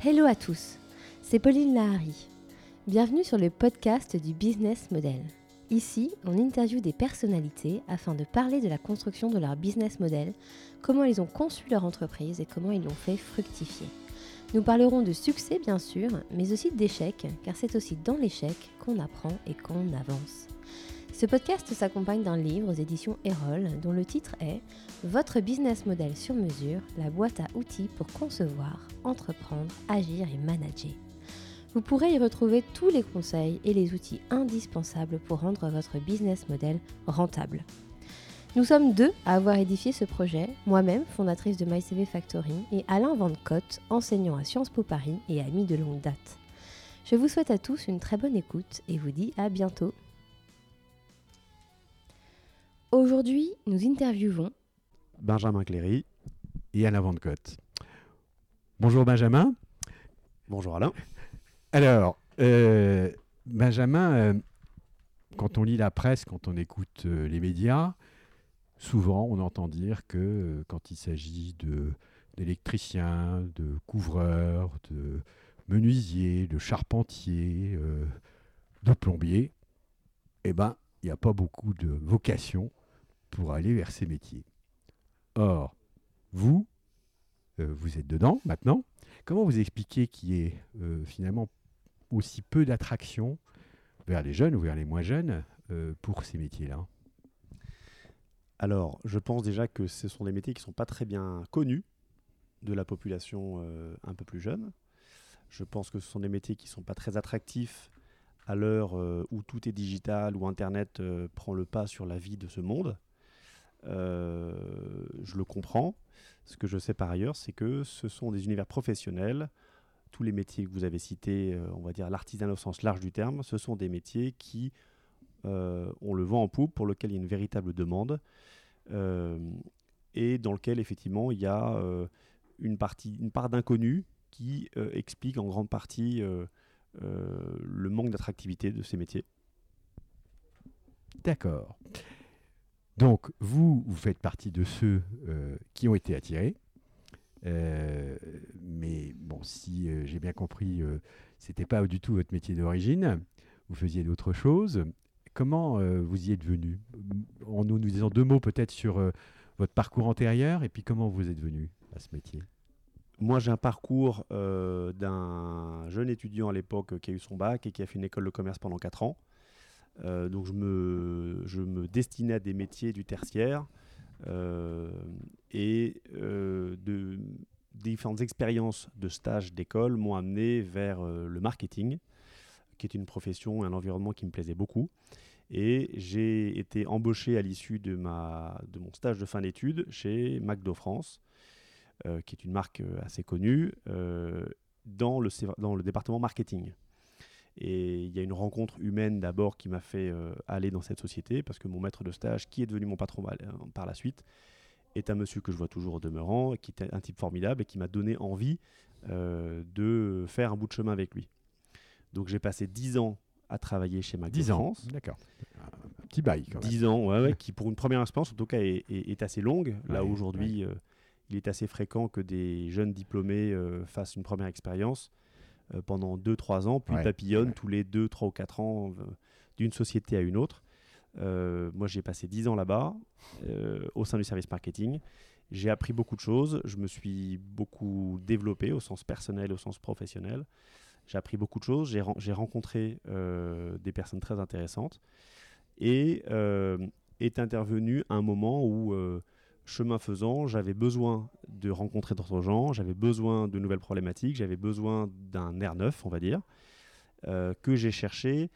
Hello à tous, c'est Pauline Lahari. Bienvenue sur le podcast du Business Model. Ici, on interviewe des personnalités afin de parler de la construction de leur business model, comment ils ont conçu leur entreprise et comment ils l'ont fait fructifier. Nous parlerons de succès bien sûr, mais aussi d'échecs, car c'est aussi dans l'échec qu'on apprend et qu'on avance. Ce podcast s'accompagne d'un livre aux éditions Erol dont le titre est Votre business model sur mesure, la boîte à outils pour concevoir, entreprendre, agir et manager. Vous pourrez y retrouver tous les conseils et les outils indispensables pour rendre votre business model rentable. Nous sommes deux à avoir édifié ce projet, moi-même, fondatrice de MyCV Factory, et Alain Van Cotte, enseignant à Sciences Po Paris et ami de longue date. Je vous souhaite à tous une très bonne écoute et vous dis à bientôt. Aujourd'hui, nous interviewons Benjamin Cléry et Alain Van Cotte. Bonjour Benjamin. Bonjour Alain. Alors, euh, Benjamin, euh, quand on lit la presse, quand on écoute euh, les médias, souvent on entend dire que quand il s'agit de d'électriciens, de couvreurs, de menuisiers, de charpentiers, de plombiers, eh ben, il n'y a pas beaucoup de vocation pour aller vers ces métiers. Or, vous, vous êtes dedans maintenant. Comment vous expliquez qu'il y ait finalement aussi peu d'attraction vers les jeunes ou vers les moins jeunes euh, pour ces métiers-là? Alors, je pense déjà que ce sont des métiers qui ne sont pas très bien connus de la population euh, un peu plus jeune. Je pense que ce sont des métiers qui ne sont pas très attractifs à l'heure euh, où tout est digital, où Internet prend le pas sur la vie de ce monde. Je le comprends. Ce que je sais par ailleurs, c'est que ce sont des univers professionnels tous les métiers que vous avez cités, euh, on va dire l'artisanat au sens large du terme, ce sont des métiers qui euh, ont le vent en poupe, pour lequel il y a une véritable demande, euh, et dans lequel effectivement il y a une, partie, une part d'inconnu qui explique en grande partie le manque d'attractivité de ces métiers. D'accord. Donc, vous, vous faites partie de ceux qui ont été attirés. Euh, mais bon, si euh, j'ai bien compris, euh, c'était pas du tout votre métier d'origine. Vous faisiez d'autres choses. Comment vous y êtes venu? En nous, nous disant deux mots peut-être sur votre parcours antérieur et puis comment vous êtes venu à ce métier? Moi, j'ai un parcours d'un jeune étudiant à l'époque qui a eu son bac et qui a fait une école de commerce pendant 4 ans. Donc, je me, destinais à des métiers du tertiaire. Euh, et euh, différentes expériences de stage d'école m'ont amené vers euh, le marketing, qui est une profession et un environnement qui me plaisait beaucoup. Et j'ai été embauché à l'issue de, mon stage de fin d'études chez McDo France, qui est une marque assez connue, dans le département marketing. Et il y a une rencontre humaine d'abord qui m'a fait euh, aller dans cette société, parce que mon maître de stage, qui est devenu mon patron euh, par la suite, est un monsieur que je vois toujours au demeurant, qui est un type formidable et qui m'a donné envie euh, de faire un bout de chemin avec lui. Donc j'ai passé 10 ans à travailler chez McDo 10 ans, d'accord. Un petit bail quand même. 10 ans, ouais, ouais, qui pour une première expérience en tout cas est, assez longue. Là aujourd'hui, il est assez fréquent que des jeunes diplômés fassent une première expérience pendant 2-3 ans, puis papillonne tous les 2, 3 ou 4 ans euh, d'une société à une autre. Euh, moi, j'ai passé 10 ans là-bas, au sein du service marketing. J'ai appris beaucoup de choses. Je me suis beaucoup développé au sens personnel, au sens professionnel. J'ai appris beaucoup de choses. J'ai rencontré des personnes très intéressantes. Et est intervenu un moment où chemin faisant, j'avais besoin de rencontrer d'autres gens, j'avais besoin de nouvelles problématiques, j'avais besoin d'un air neuf, on va dire, euh, que j'ai cherché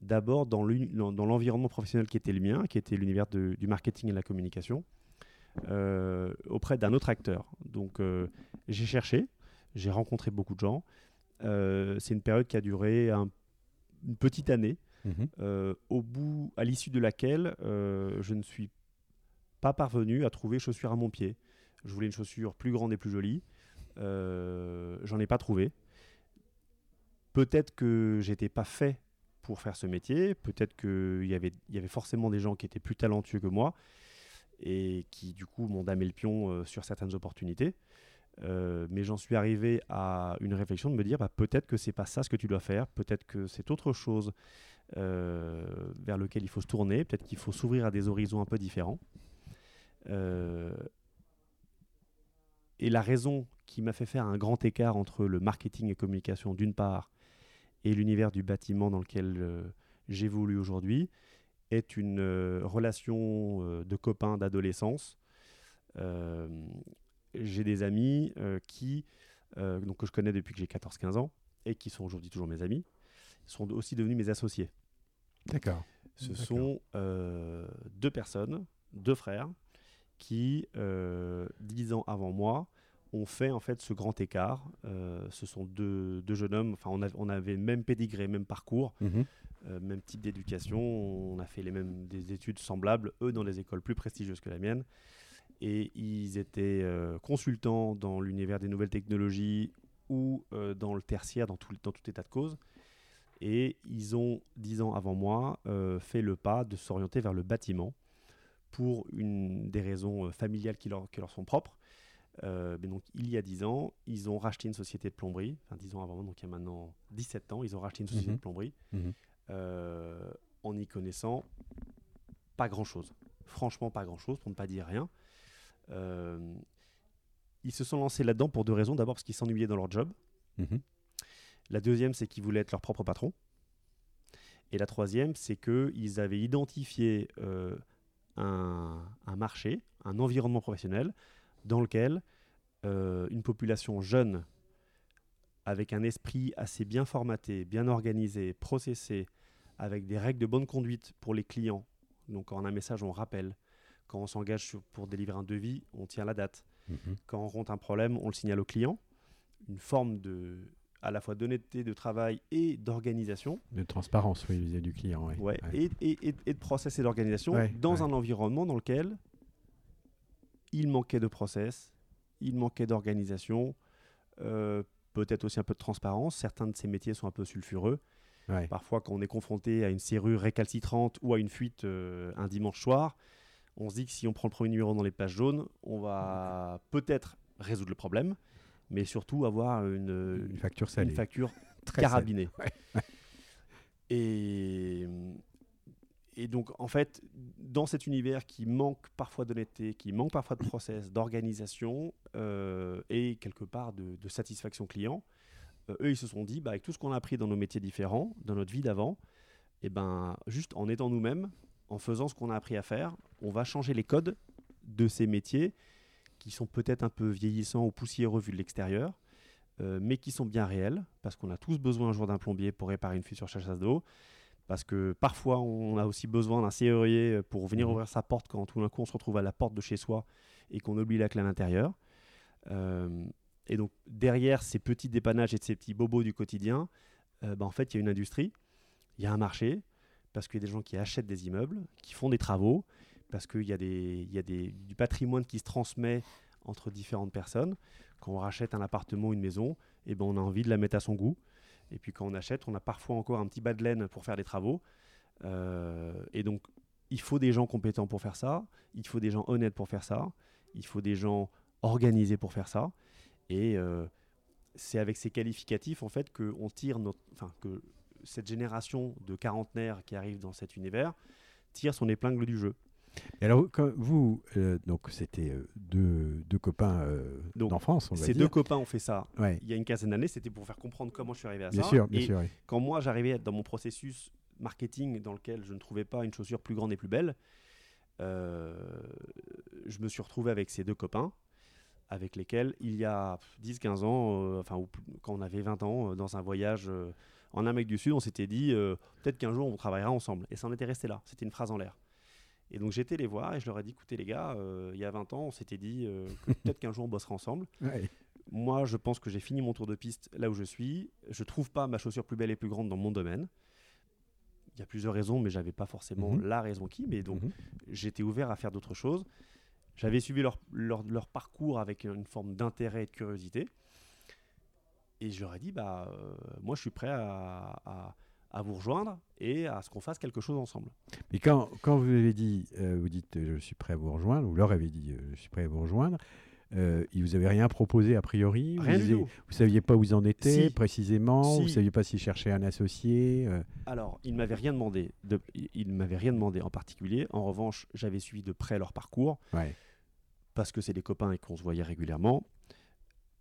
d'abord dans l'environnement professionnel qui était le mien, qui était l'univers du marketing et de la communication, euh, auprès d'un autre acteur. Donc euh, j'ai cherché, j'ai rencontré beaucoup de gens. C'est une période qui a duré une petite année, mmh au bout, à l'issue de laquelle je ne suis pas parvenu à trouver chaussures à mon pied. Je voulais une chaussure plus grande et plus jolie. Euh, J'en ai pas trouvé. Peut-être que j'étais pas fait pour faire ce métier. Peut-être qu'il y avait, y avait forcément des gens qui étaient plus talentueux que moi et qui du coup m'ont damé le pion euh, sur certaines opportunités. mais j'en suis arrivé à une réflexion de me dire bah, peut-être que c'est pas ça ce que tu dois faire, peut-être que c'est autre chose vers lequel il faut se tourner, peut-être qu'il faut s'ouvrir à des horizons un peu différents. Et la raison qui m'a fait faire un grand écart entre le marketing et communication d'une part et l'univers du bâtiment dans lequel euh, j'évolue aujourd'hui est une euh, relation euh, de copains d'adolescence. j'ai des amis qui, donc que je connais depuis que j'ai 14-15 ans et qui sont aujourd'hui toujours mes amis, sont aussi devenus mes associés. D'accord. Ce sont deux personnes, deux frères, qui, dix ans avant moi, on fait en fait ce grand écart. Euh, ce sont deux, jeunes hommes, enfin on, on, avait même pédigré, même parcours, euh, même type d'éducation, on a fait les mêmes des études semblables, eux dans des écoles plus prestigieuses que la mienne. Et ils étaient euh, consultants dans l'univers des nouvelles technologies ou dans le tertiaire, dans tout, dans tout état de cause. Et ils ont, dix ans avant moi, fait le pas de s'orienter vers le bâtiment pour une, des raisons familiales qui leur, qui leur sont propres euh, mais donc, il y a 10 ans, ils ont racheté une société de plomberie, enfin 10 ans avant, donc il y a maintenant 17 ans, ils ont racheté une société mhm. de plomberie mhm. euh, en y connaissant pas grand-chose. Franchement, pas grand-chose, pour ne pas dire rien. Euh, ils se sont lancés là-dedans pour deux raisons. D'abord parce qu'ils s'ennuyaient dans leur job. Mhm. La deuxième, c'est qu'ils voulaient être leur propre patron. Et la troisième, c'est qu'ils avaient identifié un, un, marché, un environnement professionnel dans lequel euh, une population jeune, avec un esprit assez bien formaté, bien organisé, processé, avec des règles de bonne conduite pour les clients. Donc quand on a un message, on rappelle. Quand on s'engage pour délivrer un devis, on tient la date. Mhm. Quand on rencontre un problème, on le signale au client. Une forme de, à la fois d'honnêteté de travail et d'organisation. De transparence, oui, vis-à-vis du client. Oui. Ouais, Et, et, et, de process et d'organisation dans un environnement dans lequel il manquait de process, il manquait d'organisation, euh, peut-être aussi un peu de transparence. Certains de ces métiers sont un peu sulfureux. Parfois, quand on est confronté à une serrure récalcitrante ou à une fuite euh, un dimanche soir, on se dit que si on prend le premier numéro dans les pages jaunes, on va peut-être résoudre le problème, mais surtout avoir une, facture salée. Une facture carabinée. Et et donc, en fait, dans cet univers qui manque parfois d'honnêteté, qui manque parfois de process, d'organisation euh, et quelque part de, satisfaction client, euh, eux, ils se sont dit, bah, avec tout ce qu'on a appris dans nos métiers différents, dans notre vie d'avant, et eh ben, juste en étant nous-mêmes, en faisant ce qu'on a appris à faire, on va changer les codes de ces métiers qui sont peut-être un peu vieillissants ou poussiéreux vu de l'extérieur, euh, mais qui sont bien réels, parce qu'on a tous besoin un jour d'un plombier pour réparer une fuite sur chasse d'eau parce que parfois on a aussi besoin d'un serrurier pour venir mhm. ouvrir sa porte quand tout d'un coup on se retrouve à la porte de chez soi et qu'on oublie la clé à l'intérieur. Euh, et donc derrière ces petits dépannages et ces petits bobos du quotidien, euh, bah, en fait il y a une industrie, il y a un marché, parce qu'il y a des gens qui achètent des immeubles, qui font des travaux, parce qu'il y a, du patrimoine qui se transmet entre différentes personnes. Quand on rachète un appartement ou une maison, et eh ben on a envie de la mettre à son goût. Et puis quand on achète, on a parfois encore un petit bas de laine pour faire des travaux. Euh, et donc, il faut des gens compétents pour faire ça. Il faut des gens honnêtes pour faire ça. Il faut des gens organisés pour faire ça. Et euh, c'est avec ces qualificatifs en fait que que cette génération de quarantenaires qui arrive dans cet univers tire son épingle du jeu. Et alors, vous, euh, donc c'était euh, deux, deux, copains euh, d'enfance, on Ces deux copains ont fait ça il y a une quinzaine d'années, c'était pour faire comprendre comment je suis arrivé à bien ça. Sûr, bien sûr, Quand moi j'arrivais dans mon processus marketing dans lequel je ne trouvais pas une chaussure plus grande et plus belle, je me suis retrouvé avec ces deux copains avec lesquels il y a 10-15 ans, enfin quand on avait 20 ans, dans un voyage en Amérique du Sud, on s'était dit peut-être qu'un jour on travaillera ensemble. Et ça en était resté là, c'était une phrase en l'air. Et donc j'étais les voir et je leur ai dit écoutez les gars, euh, il y a 20 ans, on s'était dit euh, que peut-être qu'un jour on bossera ensemble. Moi, je pense que j'ai fini mon tour de piste là où je suis. Je trouve pas ma chaussure plus belle et plus grande dans mon domaine. Il y a plusieurs raisons, mais j'avais pas forcément mhm. la raison qui. Mais donc, mhm. j'étais ouvert à faire d'autres choses. J'avais suivi leur, leur, parcours avec une forme d'intérêt et de curiosité. Et je leur ai dit, bah, euh, moi, je suis prêt à à vous rejoindre et à ce qu'on fasse quelque chose ensemble. Mais quand, quand vous avez dit, euh, vous dites euh, je suis prêt à vous rejoindre, vous leur avez dit euh, je suis prêt à vous rejoindre, Euh, ils vous avaient rien proposé a priori Rien vous, du tout. vous saviez pas où ils en étaient Si. précisément Si. Vous saviez pas s'ils cherchaient un associé euh, Alors, ils ne m'avaient rien demandé. De, ils m'avaient rien demandé en particulier. En revanche, j'avais suivi de près leur parcours Ouais. parce que c'est des copains et qu'on se voyait régulièrement.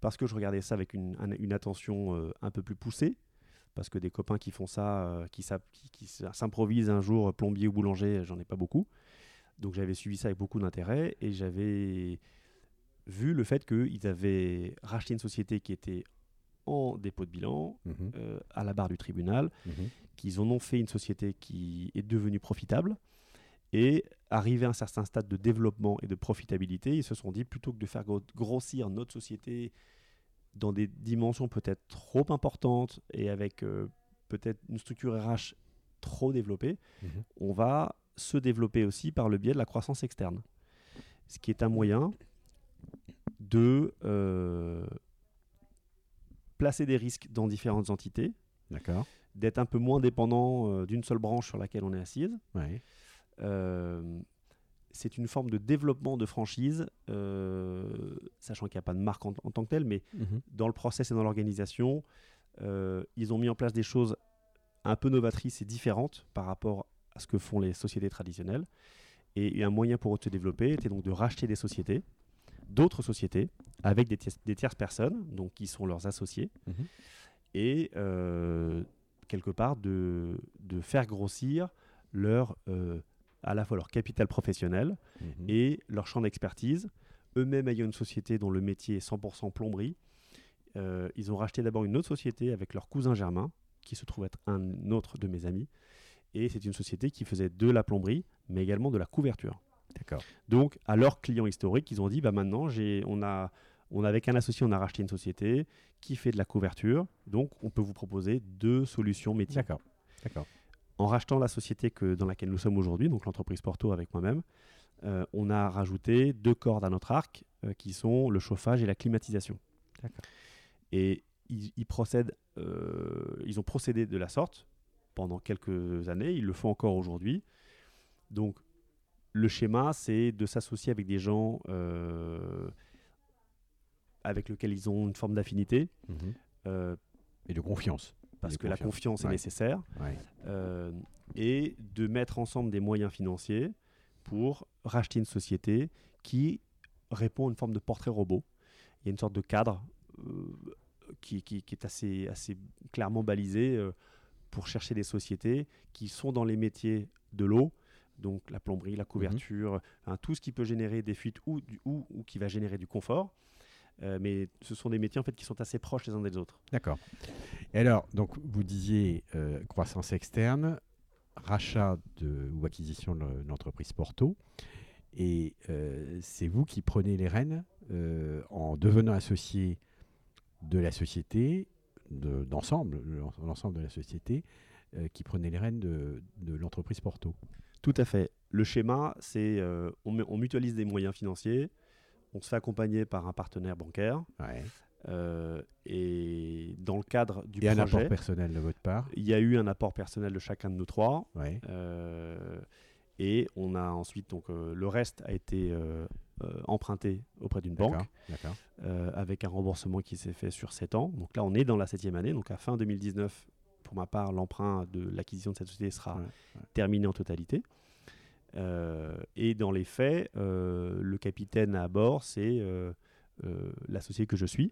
Parce que je regardais ça avec une, un- une attention euh, un peu plus poussée. Parce que des copains qui font ça, euh, qui, qui- qui s'improvisent un jour plombier ou boulanger, j'en ai pas beaucoup. Donc j'avais suivi ça avec beaucoup d'intérêt et j'avais vu le fait qu'ils avaient racheté une société qui était en dépôt de bilan, Mhm, euh, à la barre du tribunal, mhm. qu'ils en ont fait une société qui est devenue profitable. Et arrivé à un certain stade de développement et de profitabilité, ils se sont dit plutôt que de faire gro- grossir notre société dans des dimensions peut-être trop importantes et avec euh, peut-être une structure RH trop développée, Mhm. on va se développer aussi par le biais de la croissance externe. Ce qui est un moyen de euh, placer des risques dans différentes entités, d'être un peu moins dépendant euh, d'une seule branche sur laquelle on est assise. Ouais. Euh, c'est une forme de développement de franchise, euh, sachant qu'il n'y a pas de marque en, en tant que telle, mais Mhm. dans le process et dans l'organisation, euh, ils ont mis en place des choses un peu novatrices et différentes par rapport à ce que font les sociétés traditionnelles. Et, et un moyen pour eux de se développer était donc de racheter des sociétés, d'autres sociétés, avec des, tierces personnes, donc qui sont leurs associés, Mhm. et euh, quelque part de, de faire grossir leur, euh, à la fois leur capital professionnel Mhm. et leur champ d'expertise. Eux-mêmes ayant une société dont le métier est 100% plomberie, euh, ils ont racheté d'abord une autre société avec leur cousin Germain, qui se trouve être un autre de mes amis. Et c'est une société qui faisait de la plomberie, mais également de la couverture. D'accord. Donc, à leurs clients historiques, ils ont dit bah maintenant, j'ai, on a, on a, avec un associé, on a racheté une société qui fait de la couverture. Donc, on peut vous proposer deux solutions métiers. D'accord. D'accord. En rachetant la société que, dans laquelle nous sommes aujourd'hui, donc l'entreprise Porto avec moi-même, euh, on a rajouté deux cordes à notre arc euh, qui sont le chauffage et la climatisation. Et ils, ils procèdent, euh, ils ont procédé de la sorte pendant quelques années, ils le font encore aujourd'hui. Donc, le schéma, c'est de s'associer avec des gens avec lesquels ils ont une forme d'affinité, Mhm. Et de confiance. Parce que la confiance. est Ouais. nécessaire. Ouais. euh, et de mettre ensemble des moyens financiers pour racheter une société qui répond à une forme de portrait robot. Il y a une sorte de cadre euh, qui, qui- qui est assez, assez clairement balisé euh, pour chercher des sociétés qui sont dans les métiers de l'eau, donc la plomberie, la couverture, hein, tout ce qui peut générer des fuites ou, du- ou, ou qui va générer du confort. Euh, mais ce sont des métiers en fait qui sont assez proches les uns des autres. D'accord. Et alors, donc, vous disiez euh, croissance externe, rachat de, ou acquisition de l'entreprise Porto. Et euh, c'est vous qui prenez les rênes euh, en devenant associé de la société, de- d'ensemble, l'en- l'ensemble de la société, euh, qui prenez les rênes de, de l'entreprise Porto. Tout à fait. Le schéma, c'est on, on mutualise des moyens financiers, on se fait accompagner par un partenaire bancaire, Ouais. euh, et dans le cadre du Et un apport projet, personnel de votre part. il y a eu un apport personnel de chacun de nous trois, Ouais. euh, et on a ensuite donc euh, le reste a été emprunté auprès d'une banque avec un remboursement qui s'est fait sur 7 ans. Donc là, on est dans la septième année. Donc à fin 2019, pour ma part, l'emprunt de l'acquisition de cette société sera Ouais, terminé en totalité. Euh, et dans les faits, euh, le capitaine à bord, c'est euh, l'associé que je suis.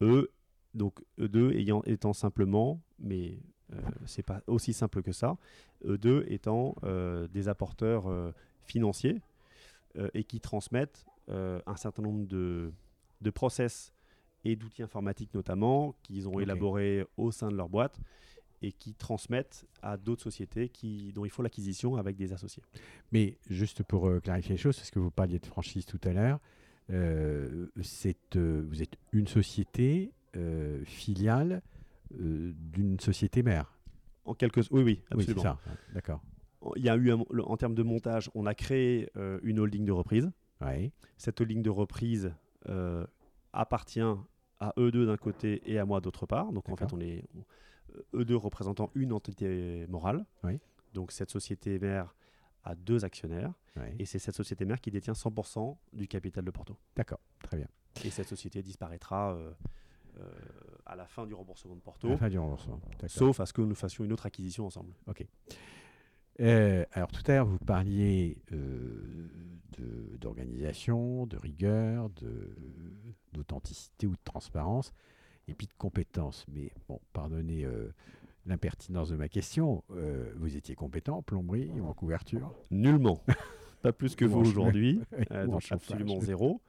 Eux, donc eux deux ayant, étant simplement, mais euh, c'est pas aussi simple que ça, eux deux étant euh, des apporteurs euh, financiers et qui transmettent un certain nombre de, de process et d'outils informatiques notamment qu'ils ont élaborés au sein de leur boîte et qui transmettent à d'autres sociétés qui, dont il faut l'acquisition avec des associés. Mais juste pour euh, clarifier les choses, parce que vous parliez de franchise tout à l'heure, euh, euh, vous êtes une société filiale d'une société mère. En quelques... Oui, oui, Oui, absolument. c'est ça. D'accord. Il y a eu, un- en termes de montage, on a créé une holding de reprise. Ouais. Cette holding de reprise appartient à eux deux d'un côté et à moi d'autre part. Donc en fait, on est on- eux deux représentant une entité morale. Oui. Donc cette société mère a deux actionnaires. Et c'est cette société mère qui détient 100% du capital de Porto. D'accord, très bien. Et cette société disparaîtra euh, euh, à la fin du remboursement de Porto, À la fin du remboursement. Sauf à ce que nous fassions une autre acquisition ensemble. Euh, alors tout à l'heure, vous parliez euh, de- d'organisation, de, rigueur, de- d'authenticité ou de transparence, et puis de compétences. Mais bon, pardonnez euh, l'impertinence de ma question. euh, vous étiez compétent en plomberie ou en couverture? Nullement. Pas plus que Ou vous aujourd'hui. Euh, donc absolument zéro.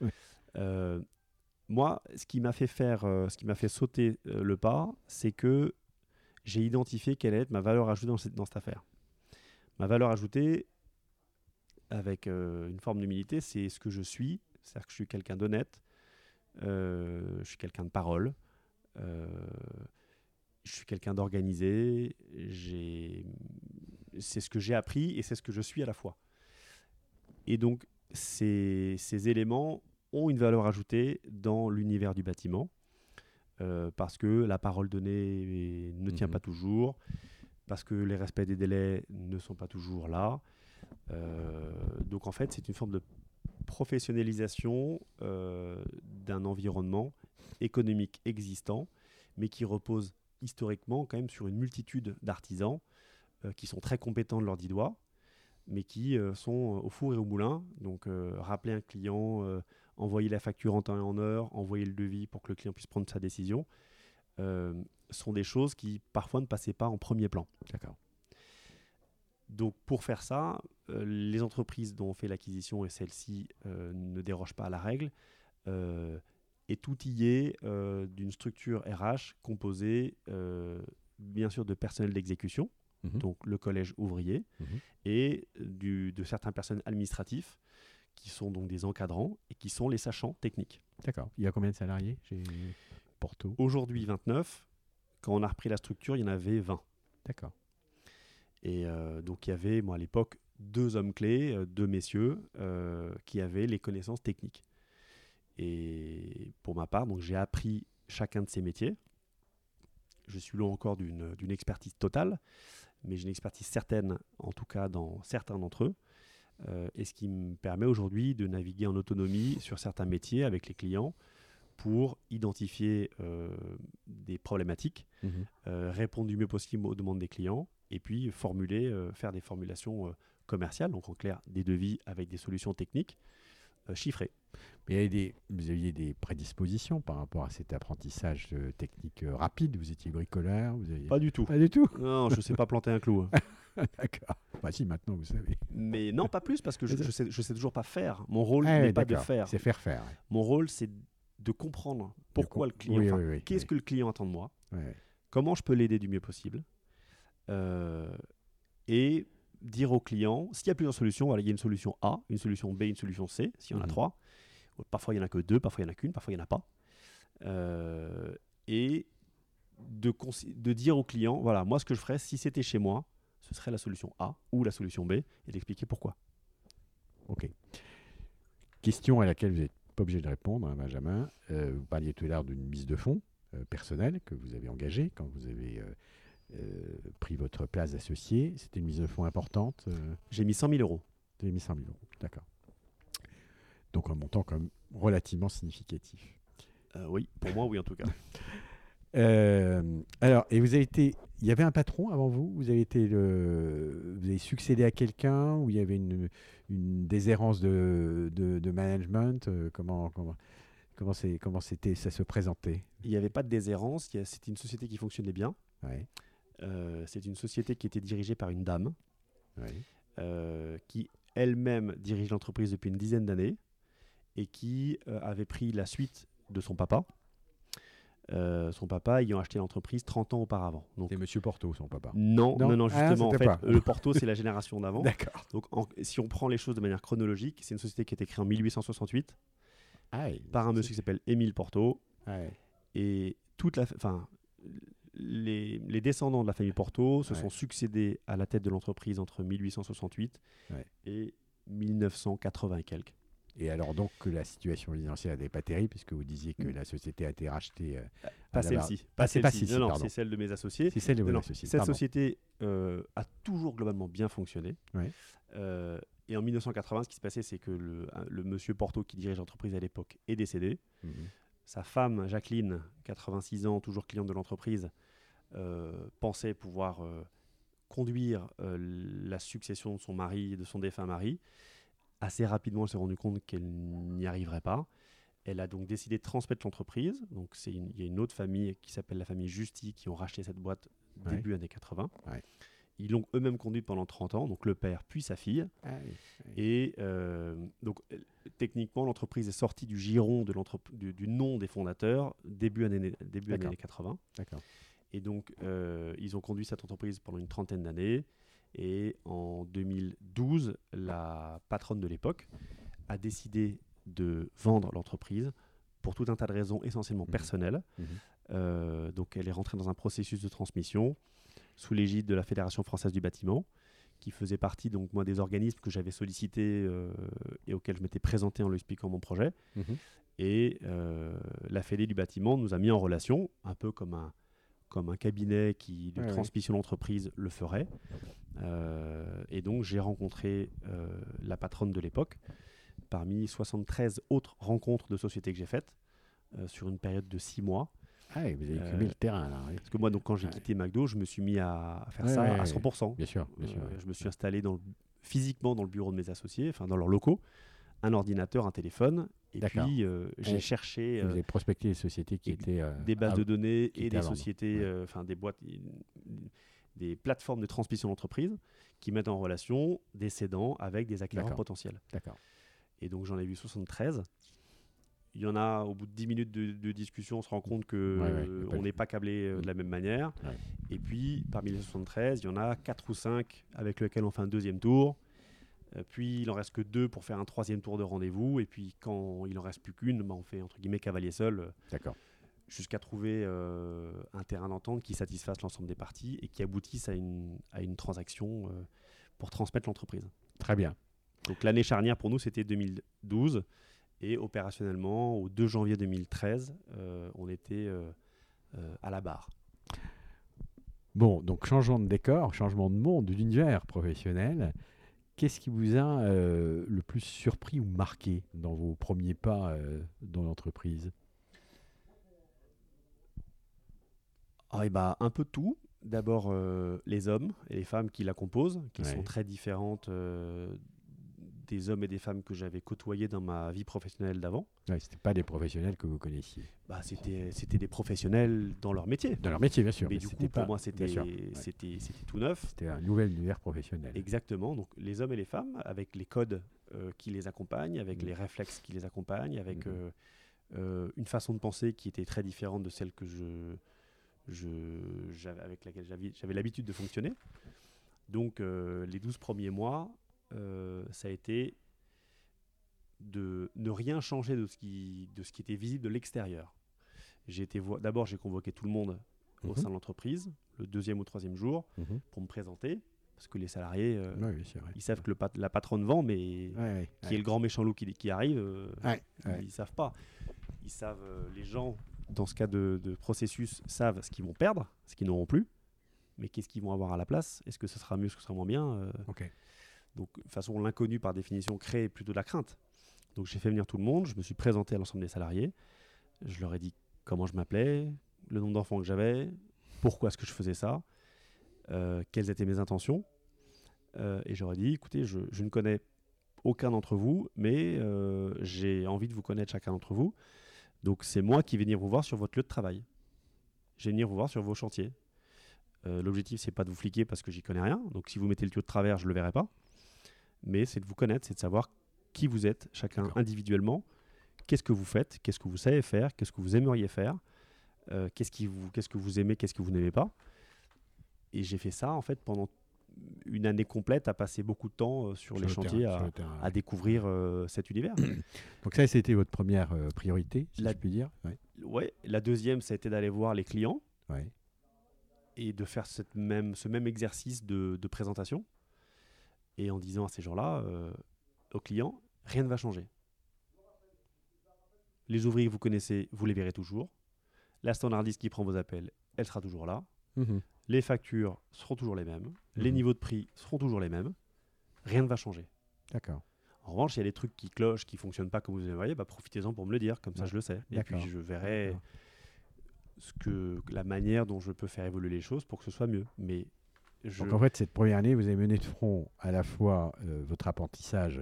Moi, ce qui m'a fait faire, euh, ce qui m'a fait sauter le pas, c'est que j'ai identifié quelle est ma valeur ajoutée dans cette, dans cette affaire. Ma valeur ajoutée, avec une forme d'humilité, c'est ce que je suis. C'est-à-dire que je suis quelqu'un d'honnête, je suis quelqu'un de parole, je suis quelqu'un d'organisé. C'est ce que j'ai appris et c'est ce que je suis à la fois. Et donc, ces, ces éléments ont une valeur ajoutée dans l'univers du bâtiment, euh, parce que la parole donnée ne tient Mhm. pas toujours, parce que les respects des délais ne sont pas toujours là. Euh, donc, en fait, c'est une forme de professionnalisation euh, d'un environnement économique existant, mais qui repose historiquement quand même sur une multitude d'artisans euh, qui sont très compétents de leurs dix doigts, mais qui euh, sont au four et au moulin. Donc, euh, rappeler un client, euh, envoyer la facture en temps et en heure, envoyer le devis pour que le client puisse prendre sa décision, euh, sont des choses qui parfois ne passaient pas en premier plan. D'accord. Donc, pour faire ça, euh, les entreprises dont on fait l'acquisition et celles-ci euh, ne dérogent pas à la règle, euh, est outillé euh, d'une structure RH composée euh, bien sûr de personnel d'exécution, Mhm. donc le collège ouvrier, Mhm. et du, de certains personnels administratifs qui sont donc des encadrants et qui sont les sachants techniques. D'accord. Il y a combien de salariés chez Porto? Aujourd'hui 29, quand on a repris la structure, il y en avait 20. D'accord. Et euh, donc il y avait, moi à l'époque, deux hommes clés, euh, deux messieurs, euh, qui avaient les connaissances techniques. Et pour ma part, donc j'ai appris chacun de ces métiers. Je suis loin encore d'une expertise totale, mais j'ai une expertise certaine, en tout cas dans certains d'entre eux. Euh, et ce qui me permet aujourd'hui de naviguer en autonomie sur certains métiers avec les clients pour identifier euh, des problématiques Mhm. euh, répondre du mieux possible aux demandes des clients et puis formuler, faire des formulations commerciales, donc en clair des devis avec des solutions techniques chiffrées. Mais il y avait des, vous aviez des prédispositions par rapport à cet apprentissage euh, technique euh, rapide. Vous étiez bricoleur, vous aviez... Pas du tout. Pas du tout. Non, je sais pas planter un clou. hein. D'accord. Bah si, maintenant vous savez. Mais non, pas plus parce que je, je sais, je sais toujours pas faire. Mon rôle Ah, n'est pas de faire. C'est faire faire. Mon rôle, c'est de comprendre pourquoi De le client. oui, enfin, oui, oui, Qu'est-ce oui. que le client attend de moi. Comment je peux l'aider du mieux possible Euh, Et dire au client, s'il y a plusieurs solutions, voilà, il y a une solution A, une solution B, une solution C, s'il y en a Mhm. trois. Parfois, il n'y en a que deux, parfois, il n'y en a qu'une, parfois, il n'y en a pas. Euh, et de, dire au client, voilà, moi, ce que je ferais, si c'était chez moi, ce serait la solution A ou la solution B, et d'expliquer pourquoi. Ok. Question à laquelle vous n'êtes pas obligé de répondre, hein, Benjamin. Euh, vous parliez tout à l'heure d'une mise de fonds euh, personnelle que vous avez engagée quand vous avez euh, pris votre place d'associé. C'était une mise de fonds importante. euh, J'ai mis 100 000 euros. vous avez mis 100 000 euros. D'accord. Donc un montant quand même relativement significatif. Euh, oui, pour moi, oui, en tout cas. Euh, alors, et vous avez été. Il y avait un patron avant vous? Vous avez été le. Vous avez succédé à quelqu'un ou il y avait une, une déshérence de, de, de management? Euh, Comment comment comment c'est comment c'était ça se présentait? Il n'y avait pas de déshérence, c'était une société qui fonctionnait bien. Ouais, Euh, c'est une société qui était dirigée par une dame. ouais. qui elle-même dirige l'entreprise depuis une dizaine d'années et qui euh, avait pris la suite de son papa. Euh, son papa ayant acheté l'entreprise 30 ans auparavant. Donc, C'était Monsieur Porto, son papa. non, Non. non, non, Ah, justement, en fait, pas. le Porto, c'est la génération d'avant. D'accord. Donc, en- si on prend les choses de manière chronologique, c'est une société qui a été créée en 1868 Ah, oui, par un c'est- monsieur qui s'appelle Émile Porto. Et toute la, enfin, les, les descendants de la famille Porto se sont succédés à la tête de l'entreprise entre 1868 Ouais. et 1980 et quelques. Et alors donc la situation financière n'est pas terrible puisque vous disiez que la société a été rachetée. Euh, pas celle-ci. Pas, pas celle-ci. Non, non, c'est celle de mes associés. C'est celle de vos associés. Cette société euh, a toujours globalement bien fonctionné. Euh, et en 1980, ce qui se passait, c'est que le, le, monsieur Porto qui dirige l'entreprise à l'époque est décédé. Mhm. Sa femme, Jacqueline, 86 ans, toujours cliente de l'entreprise, pensait pouvoir conduire la succession de son mari, de son défunt mari. Assez rapidement, elle s'est rendue compte qu'elle n'y arriverait pas. Elle a donc décidé de transmettre l'entreprise. Donc, il y a une autre famille qui s'appelle la famille Justy qui ont racheté cette boîte début années 80. Ils l'ont eux-mêmes conduite pendant 30 ans, donc le père puis sa fille. Ah Et euh, donc, techniquement, l'entreprise est sortie du giron de du, du, nom des fondateurs début années, début années 80. Et donc, euh, ils ont conduit cette entreprise pendant une trentaine d'années. Et en 2012, la patronne de l'époque a décidé de vendre l'entreprise pour tout un tas de raisons essentiellement mhm. personnelles. Mhm. Euh, donc elle est rentrée dans un processus de transmission sous l'égide de la Fédération française du bâtiment, qui faisait partie donc moi des organismes que j'avais sollicités euh, et auxquels je m'étais présenté en lui expliquant mon projet. Mhm. Et euh, la Fédé du bâtiment nous a mis en relation, un peu comme un, comme un cabinet qui, de transmission d'entreprise le ferait. Euh, et donc j'ai rencontré euh, la patronne de l'époque parmi 73 autres rencontres de sociétés que j'ai faites euh, sur une période de 6 mois. Ah, vous avez cumulé le terrain là. Parce que moi, donc, quand j'ai quitté McDo, je me suis mis à, faire ça à 100%. Bien sûr, bien sûr. je me suis installé dans physiquement dans le bureau de mes associés, enfin dans leurs locaux, un ordinateur, un téléphone, et puis j'ai cherché. vous avez prospecté les sociétés qui étaient des bases de données et des sociétés, enfin des boîtes, des plateformes de transmission d'entreprise qui mettent en relation des cédants avec des acquéreurs potentiels. D'accord. Et donc j'en ai vu 73. Il y en a, au bout de 10 minutes de, discussion, on se rend compte que on n'est pas câblé euh, de la même manière. Et puis, parmi les 73, il y en a 4 ou 5 avec lesquels on fait un deuxième tour. Euh, puis, il en reste que deux pour faire un troisième tour de rendez-vous. Et puis, quand il en reste plus qu'une, bah, on fait entre guillemets cavalier seul. D'accord jusqu'à trouver euh, un terrain d'entente qui satisfasse l'ensemble des parties et qui aboutisse à une, à une transaction euh, pour transmettre l'entreprise. Très bien. Donc l'année charnière pour nous, c'était 2012 et opérationnellement, au 2 janvier 2013, euh, on était à la barre. Bon, donc changement de décor, changement de monde, d'univers professionnel. Qu'est-ce qui vous a le plus surpris ou marqué dans vos premiers pas dans l'entreprise? Ah, et bah, Un peu tout. D'abord, euh, les hommes et les femmes qui la composent, qui sont très différentes euh, des hommes et des femmes que j'avais côtoyés dans ma vie professionnelle d'avant. Ouais, c'était pas des professionnels que vous connaissiez. Bah, c'était, c'était des professionnels dans leur métier. Dans leur métier, bien sûr. Mais, du coup, pour moi, c'était, c'était, tout neuf. C'était un nouvel univers professionnel. Exactement. Donc, les hommes et les femmes, avec les codes euh, qui les accompagnent, avec mm. les réflexes qui les accompagnent, avec mm. une façon de penser qui était très différente de celle que je je, avec laquelle j'avais l'habitude de fonctionner. Donc euh, les 12 premiers mois, euh, ça a été de ne rien changer de ce qui, de ce qui était visible de l'extérieur. D'abord, j'ai convoqué tout le monde au mhm. sein de l'entreprise, le deuxième ou troisième jour, mhm. pour me présenter. Parce que les salariés, euh, ils savent que le la patronne vend, mais qui est le grand méchant loup qui, qui arrive, ils ne savent pas. Ils savent, les gens dans ce cas de, processus, savent ce qu'ils vont perdre, ce qu'ils n'auront plus, mais qu'est-ce qu'ils vont avoir à la place? Est-ce que ce sera mieux, est-ce que ce sera moins bien euh? Donc, de toute façon, l'inconnu, par définition, crée plutôt de la crainte. Donc, j'ai fait venir tout le monde, je me suis présenté à l'ensemble des salariés, je leur ai dit comment je m'appelais, le nombre d'enfants que j'avais, pourquoi est-ce que je faisais ça, euh, quelles étaient mes intentions. Euh, et j'aurais dit, écoutez, je, ne connais aucun d'entre vous, mais j'ai envie de vous connaître chacun d'entre vous. Donc c'est moi qui vais venir vous voir sur votre lieu de travail. Je vais venir vous voir sur vos chantiers. Euh, L'objectif, c'est pas de vous fliquer parce que j'y connais rien. Donc si vous mettez le tuyau de travers, je le verrai pas. Mais c'est de vous connaître, c'est de savoir qui vous êtes, chacun individuellement. Qu'est-ce que vous faites? Qu'est-ce que vous savez faire? Qu'est-ce que vous aimeriez faire? Euh, Qu'est-ce qu'est-ce que vous aimez? Qu'est-ce que vous n'aimez pas? Et j'ai fait ça en fait pendant une année complète à passer beaucoup de temps euh, sur, les chantiers, à, découvrir euh, cet univers. Donc ça, c'était votre première priorité, si la, je puis dire. Ouais. La deuxième, ça a été d'aller voir les clients et de faire cette même, ce même exercice de, présentation. Et en disant à ces gens-là, aux clients, rien ne va changer. Les ouvriers que vous connaissez, vous les verrez toujours. La standardiste qui prend vos appels, elle sera toujours là. Mhm. Les factures seront toujours les mêmes. Les Mhm. niveaux de prix seront toujours les mêmes. Rien ne va changer. D'accord. En revanche, il y a des trucs qui clochent, qui fonctionnent pas comme vous aimeriez, bah, profitez-en pour me le dire, comme ça je le sais. Et puis je verrai D'accord. ce que, la manière dont je peux faire évoluer les choses pour que ce soit mieux. Mais je... Donc en fait, cette première année, vous avez mené de front à la fois euh, votre apprentissage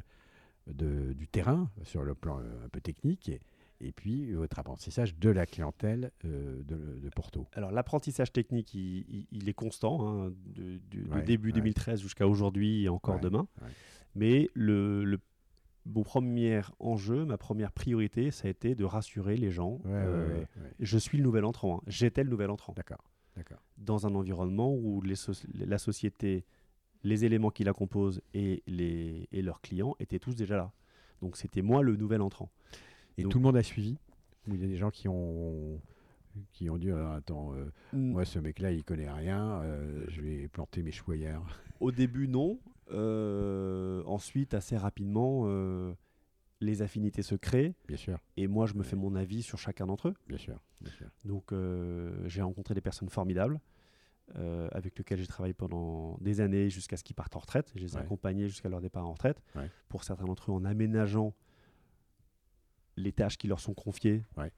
de, du terrain sur le plan euh, un peu technique et, et puis votre apprentissage de la clientèle euh, de, de Porto. Alors l'apprentissage technique, il, il- il est constant, hein, de, du- de Ouais, début ouais. 2013 jusqu'à aujourd'hui et encore Ouais, demain. Mais le, le- mon premier enjeu, ma première priorité, ça a été de rassurer les gens. Ouais, ouais, Euh, ouais, ouais. Je suis le nouvel entrant, hein. j'étais le nouvel entrant. D'accord. Dans un environnement où les la société, les éléments qui la composent et, les, et leurs clients étaient tous déjà là. Donc c'était moi le nouvel entrant. Et Donc- tout le monde a suivi? Il y a des gens qui ont qui ont dit Alors, attends, euh, moi ce mec-là il connaît rien, euh, je vais planter mes choux ailleurs. Au début, non. Euh, ensuite, assez rapidement, les affinités se créent Bien sûr, et moi, je me fais mon avis sur chacun d'entre eux. bien sûr, bien sûr. Donc, euh, j'ai rencontré des personnes formidables euh, avec lesquelles j'ai travaillé pendant des années jusqu'à ce qu'ils partent en retraite. Je les ai Ouais. accompagnés jusqu'à leur départ en retraite. Ouais. Pour certains d'entre eux, en aménageant les tâches qui leur sont confiées Ouais.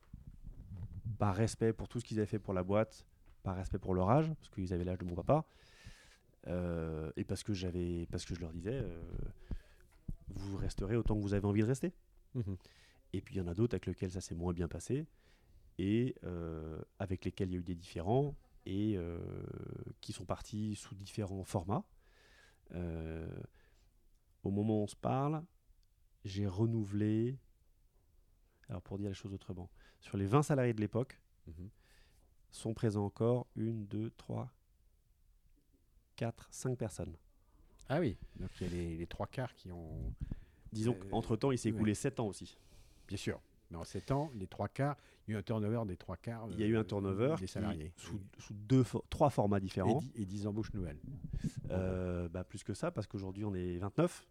par respect pour tout ce qu'ils avaient fait pour la boîte, par respect pour leur âge, parce qu'ils avaient l'âge de mon papa, euh, et parce que, j'avais, parce que je leur disais, euh, vous resterez autant que vous avez envie de rester. Mhm. Et puis il y en a d'autres avec lesquels ça s'est moins bien passé et euh, avec lesquels il y a eu des différends et euh, qui sont partis sous différents formats. Euh, au moment où on se parle, j'ai renouvelé, alors pour dire les choses autrement, sur les 20 salariés de l'époque, Mhm. sont présents encore une, deux, trois, quatre, cinq personnes. Ah oui, donc il y a les, les trois quarts qui ont. Disons Euh, qu'entre-temps, il s'est ouais. écoulé 7 ans aussi. Bien sûr. Mais en 7 ans, les trois quarts, il y a eu un turnover des trois quarts. Il y a eu un euh, turnover des qui- salariés. sous, sous deux, trois formats différents. dix- et 10 embauches nouvelles. Euh, bah, plus que ça, parce qu'aujourd'hui on est 29.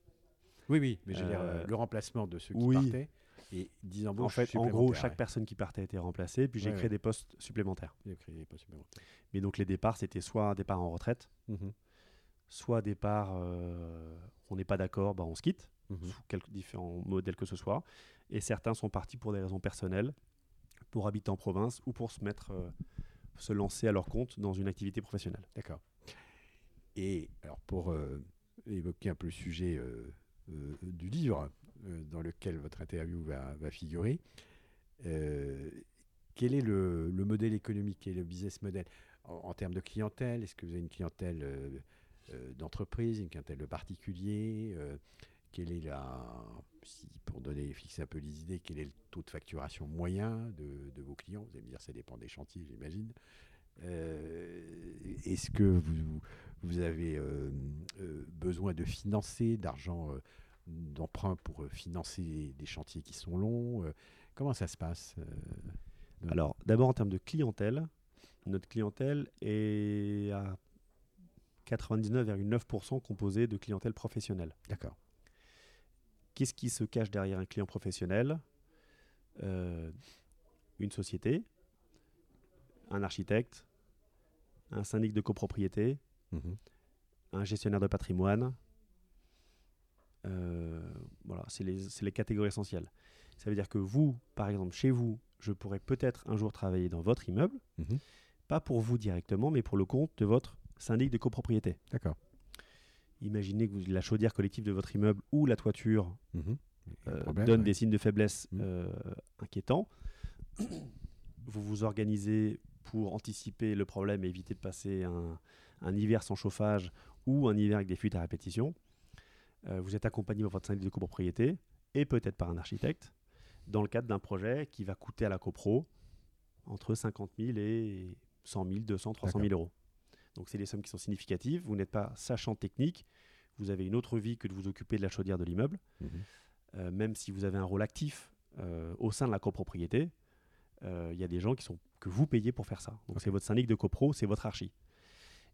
Oui, oui, mais Euh, euh, le remplacement de ceux qui oui. partaient et 10 embauches En fait, en gros, chaque ouais. personne qui partait était remplacée, puis j'ai Ouais, créé ouais. des postes supplémentaires. A créé des postes supplémentaires. Mais donc les départs, c'était soit un départ en retraite, Mhm. Soit départ, euh, on n'est pas d'accord, bah, on se quitte, Mhm. sous quelques différents modèles que ce soit. Et certains sont partis pour des raisons personnelles, pour habiter en province ou pour se mettre, euh, se lancer à leur compte dans une activité professionnelle. D'accord. Et alors, pour euh, évoquer un peu le sujet du livre dans lequel votre interview va, va figurer, quel est le, le modèle économique, est le business model? En, en termes de clientèle Est-ce que vous avez une clientèle d'entreprise, une clientèle de particulier euh, Quelle est la, pour donner, fixer un peu les idées, quel est le taux de facturation moyen de, de vos clients? Vous allez me dire, ça dépend des chantiers, j'imagine. Euh, Est-ce que vous, vous avez euh, euh, besoin de financer, d'argent, euh, d'emprunt pour euh, financer des chantiers qui sont longs? Euh, Comment ça se passe euh. Alors, d'abord en termes de clientèle, notre clientèle est à 99,9% composée de clientèle professionnelle. D'accord. Qu'est-ce qui se cache derrière un client professionnel? Euh, Une société, un architecte, un syndic de copropriété, Mhm. un gestionnaire de patrimoine. Euh, voilà, c'est les, c'est les catégories essentielles. Ça veut dire que vous, par exemple, chez vous, je pourrais peut-être un jour travailler dans votre immeuble, Mhm. pas pour vous directement, mais pour le compte de votre syndic de copropriété. D'accord. Imaginez que vous- la chaudière collective de votre immeuble ou la toiture Mhm. Euh, problème, donne ouais. des signes de faiblesse Mm. euh, inquiétants. Vous vous organisez pour anticiper le problème et éviter de passer un, un hiver sans chauffage ou un hiver avec des fuites à répétition. Euh, vous êtes accompagné par votre syndic de copropriété et peut-être par un architecte dans le cadre d'un projet qui va coûter à la copro entre 50 000 et 100 000, 200, 300 000 euros. Donc c'est des sommes qui sont significatives. Vous n'êtes pas sachant technique. Vous avez une autre vie que de vous occuper de la chaudière de l'immeuble. Mhm. Euh, même si vous avez un rôle actif euh, au sein de la copropriété, euh, il y a des gens qui sont, que vous payez pour faire ça. Donc c'est votre syndic de copro, c'est votre archi.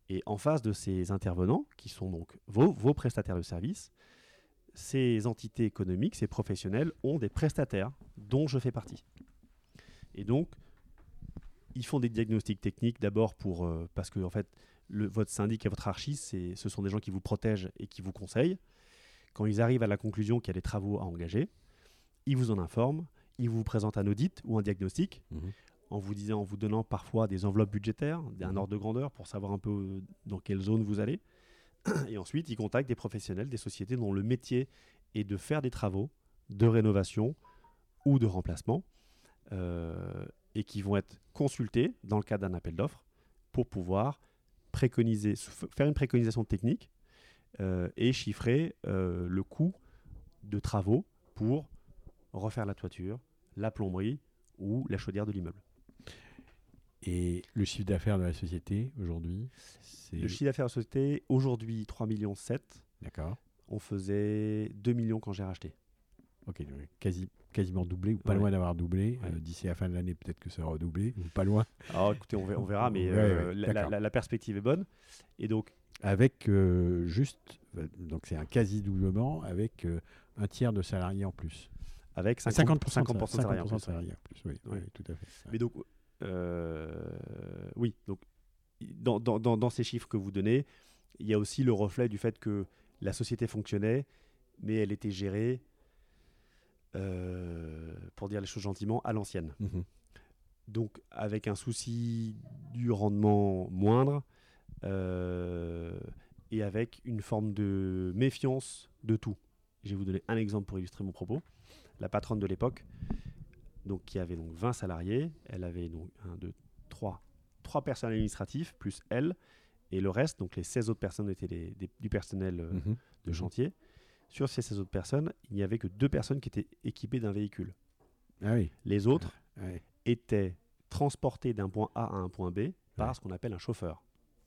Et en face de ces intervenants, qui sont donc vos, vos prestataires de services, ces entités économiques, ces professionnels ont des prestataires dont je fais partie. Et donc, ils font des diagnostics techniques d'abord pour euh, parce que en fait, le, votre syndic et votre archi, ce sont des gens qui vous protègent et qui vous conseillent. Quand ils arrivent à la conclusion qu'il y a des travaux à engager, ils vous en informent, ils vous présentent un audit ou un diagnostic. Mhm. En vous disant, en vous donnant parfois des enveloppes budgétaires, d'un Mhm. ordre de grandeur pour savoir un peu euh, dans quelle zone vous allez. Et ensuite, ils contactent des professionnels, des sociétés dont le métier est de faire des travaux de rénovation ou de remplacement euh, et qui vont être consultés dans le cadre d'un appel d'offres pour pouvoir préconiser, faire une préconisation technique euh, et chiffrer euh, le coût de travaux pour refaire la toiture, la plomberie ou la chaudière de l'immeuble. Et le chiffre d'affaires de la société aujourd'hui. Le chiffre d'affaires de la société, aujourd'hui 3,7 millions. D'accord. On faisait 2 millions quand j'ai racheté. Ok, quasi, quasiment doublé ou pas Ouais. loin d'avoir doublé. Ouais. Euh, D'ici la fin de l'année, peut-être que ça aura doublé ou pas loin. Alors écoutez, on verra, on verra, mais Ouais, euh, la- perspective est bonne. Et donc, Avec euh, juste, euh, donc c'est un quasi doublement avec un tiers de salariés en plus. avec 50%, 50%, 50% de salariés en plus, ouais. salariés en plus. Oui, tout à fait. Mais donc, oui, donc dans, dans- dans- dans ces chiffres que vous donnez, il y a aussi le reflet du fait que la société fonctionnait, mais elle était gérée, euh, pour dire les choses gentiment, à l'ancienne. Mhm. Donc avec un souci du rendement moindre euh, et avec une forme de méfiance de tout. Je vais vous donner un exemple pour illustrer mon propos. La patronne de l'époque, donc qui avait donc 20 salariés, elle avait donc 1, 2, 3, 3 personnels administratifs plus elle, et le reste, donc les 16 autres personnes étaient les- des- du personnel euh, Mhm. de chantier. Sur ces 16 autres personnes, il n'y avait que deux personnes qui étaient équipées d'un véhicule. Ah oui. Les autres Ouais. était transporté d'un point A à un point B par ce qu'on appelle un chauffeur.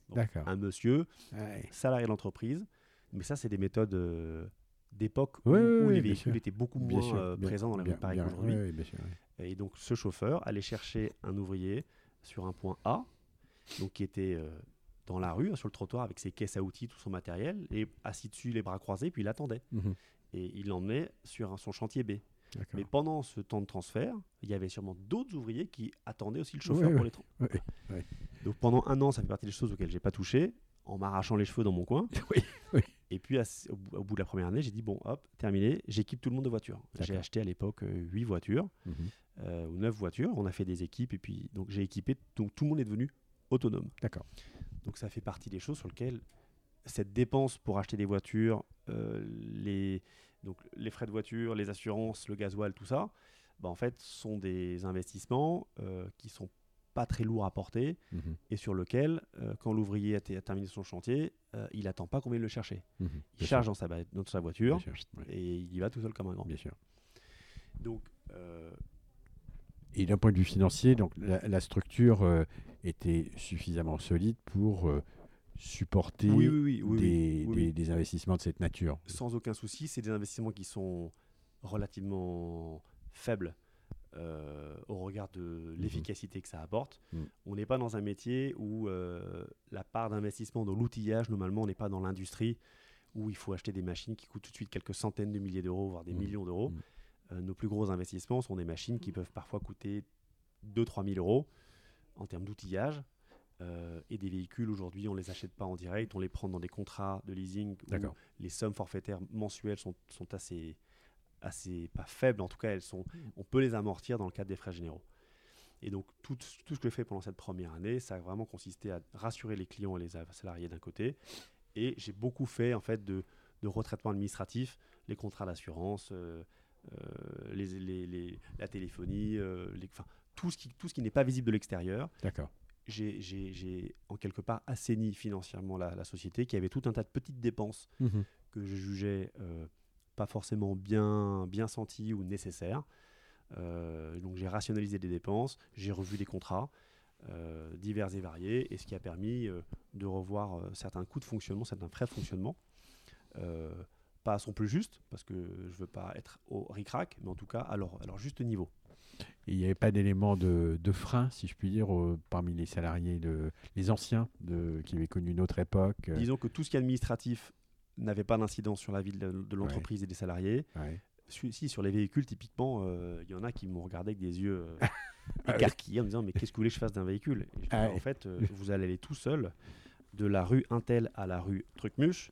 Donc. Un monsieur, Ouais. salarié de l'entreprise. Mais ça, c'est des méthodes euh, d'époque où, les véhicules étaient beaucoup Bien moins sûr, euh, bien- présents dans la ouais, bien sûr, ouais. Et donc, ce chauffeur allait chercher un ouvrier sur un point A, donc qui était euh, dans la rue, sur le trottoir, avec ses caisses à outils, tout son matériel, et assis dessus, les bras croisés, puis il attendait. Mhm. Et il l'emmenait sur son chantier B. Mais pendant ce temps de transfert, il y avait sûrement d'autres ouvriers qui attendaient aussi le chauffeur pour les tra- Ouais, ouais. Donc pendant un an, ça fait partie des choses auxquelles j'ai pas touché, en m'arrachant les cheveux dans mon coin. Et puis à- au, bout- au bout de la première année, j'ai dit bon, hop, terminé, j'équipe tout le monde de voitures. J'ai acheté à l'époque 8 voitures Mhm. euh, ou 9 voitures. On a fait des équipes et puis donc j'ai équipé, donc tout le monde est devenu autonome. D'accord. Donc ça fait partie des choses sur lesquelles cette dépense pour acheter des voitures, euh, les, donc les frais de voiture, les assurances, le gasoil, tout ça, bah, en fait, sont des investissements euh, qui sont pas très lourds à porter Mhm. et sur lequel, euh, quand l'ouvrier a, terminé son chantier, euh, il attend pas qu'on vienne le chercher. Mhm. Il charge dans sa, dans sa voiture bien sûr, ouais. et il y va tout seul comme un grand. Bien sûr. Donc, Et d'un point de vue financier, donc la, la structure était suffisamment solide pour euh, supporter oui, oui, oui, oui, oui. des, investissements de cette nature. sans aucun souci, c'est des investissements qui sont relativement faibles euh, au regard de l'efficacité que ça apporte. Mhm. On n'est pas dans un métier où euh, la part d'investissement dans l'outillage, normalement, on n'est pas dans l'industrie où il faut acheter des machines qui coûtent tout de suite quelques centaines de milliers d'euros, voire des Mhm. millions d'euros. Mhm. Euh, nos plus gros investissements sont des machines qui peuvent parfois coûter 2-3 000 euros en termes d'outillage. Euh, et des véhicules, aujourd'hui, on ne les achète pas en direct, on les prend dans des contrats de leasing où les sommes forfaitaires mensuelles sont, sont assez, assez, pas faibles, en tout cas, elles sont, on peut les amortir dans le cadre des frais généraux. Et donc, tout, tout ce que j'ai fait pendant cette première année, ça a vraiment consisté à rassurer les clients et les salariés d'un côté. Et j'ai beaucoup fait, en fait, de, de retraitement administratif, les contrats d'assurance, euh, euh, les, les- les- la téléphonie, euh, les- tout ce qui, tout ce qui n'est pas visible de l'extérieur D'accord. j'ai- j'ai j'ai, en quelque part assaini financièrement la, la société qui avait tout un tas de petites dépenses Mhm. que je jugeais euh, pas forcément bien, bien senties ou nécessaires. Euh, donc j'ai rationalisé des dépenses, j'ai revu des contrats euh, divers et variés, et ce qui a permis de revoir certains coûts de fonctionnement, certains frais de fonctionnement. Pas à son plus juste, parce que je veux pas être au ric-rac, mais en tout cas à leur, à leur juste niveau. Il n'y avait pas d'élément de, de frein, si je puis dire, parmi les salariés, de, les anciens de, qui avaient connu une autre époque. Disons que tout ce qui est administratif n'avait pas d'incidence sur la vie de, de l'entreprise et des salariés. ouais. Si, sur les véhicules, typiquement, euh, il y en a qui m'ont regardé avec des yeux. euh, ah écarquillé en me disant mais qu'est-ce que vous voulez que je fasse d'un véhicule? Ah En fait, euh, vous allez aller tout seul de la rue Intel à la rue Trucmuche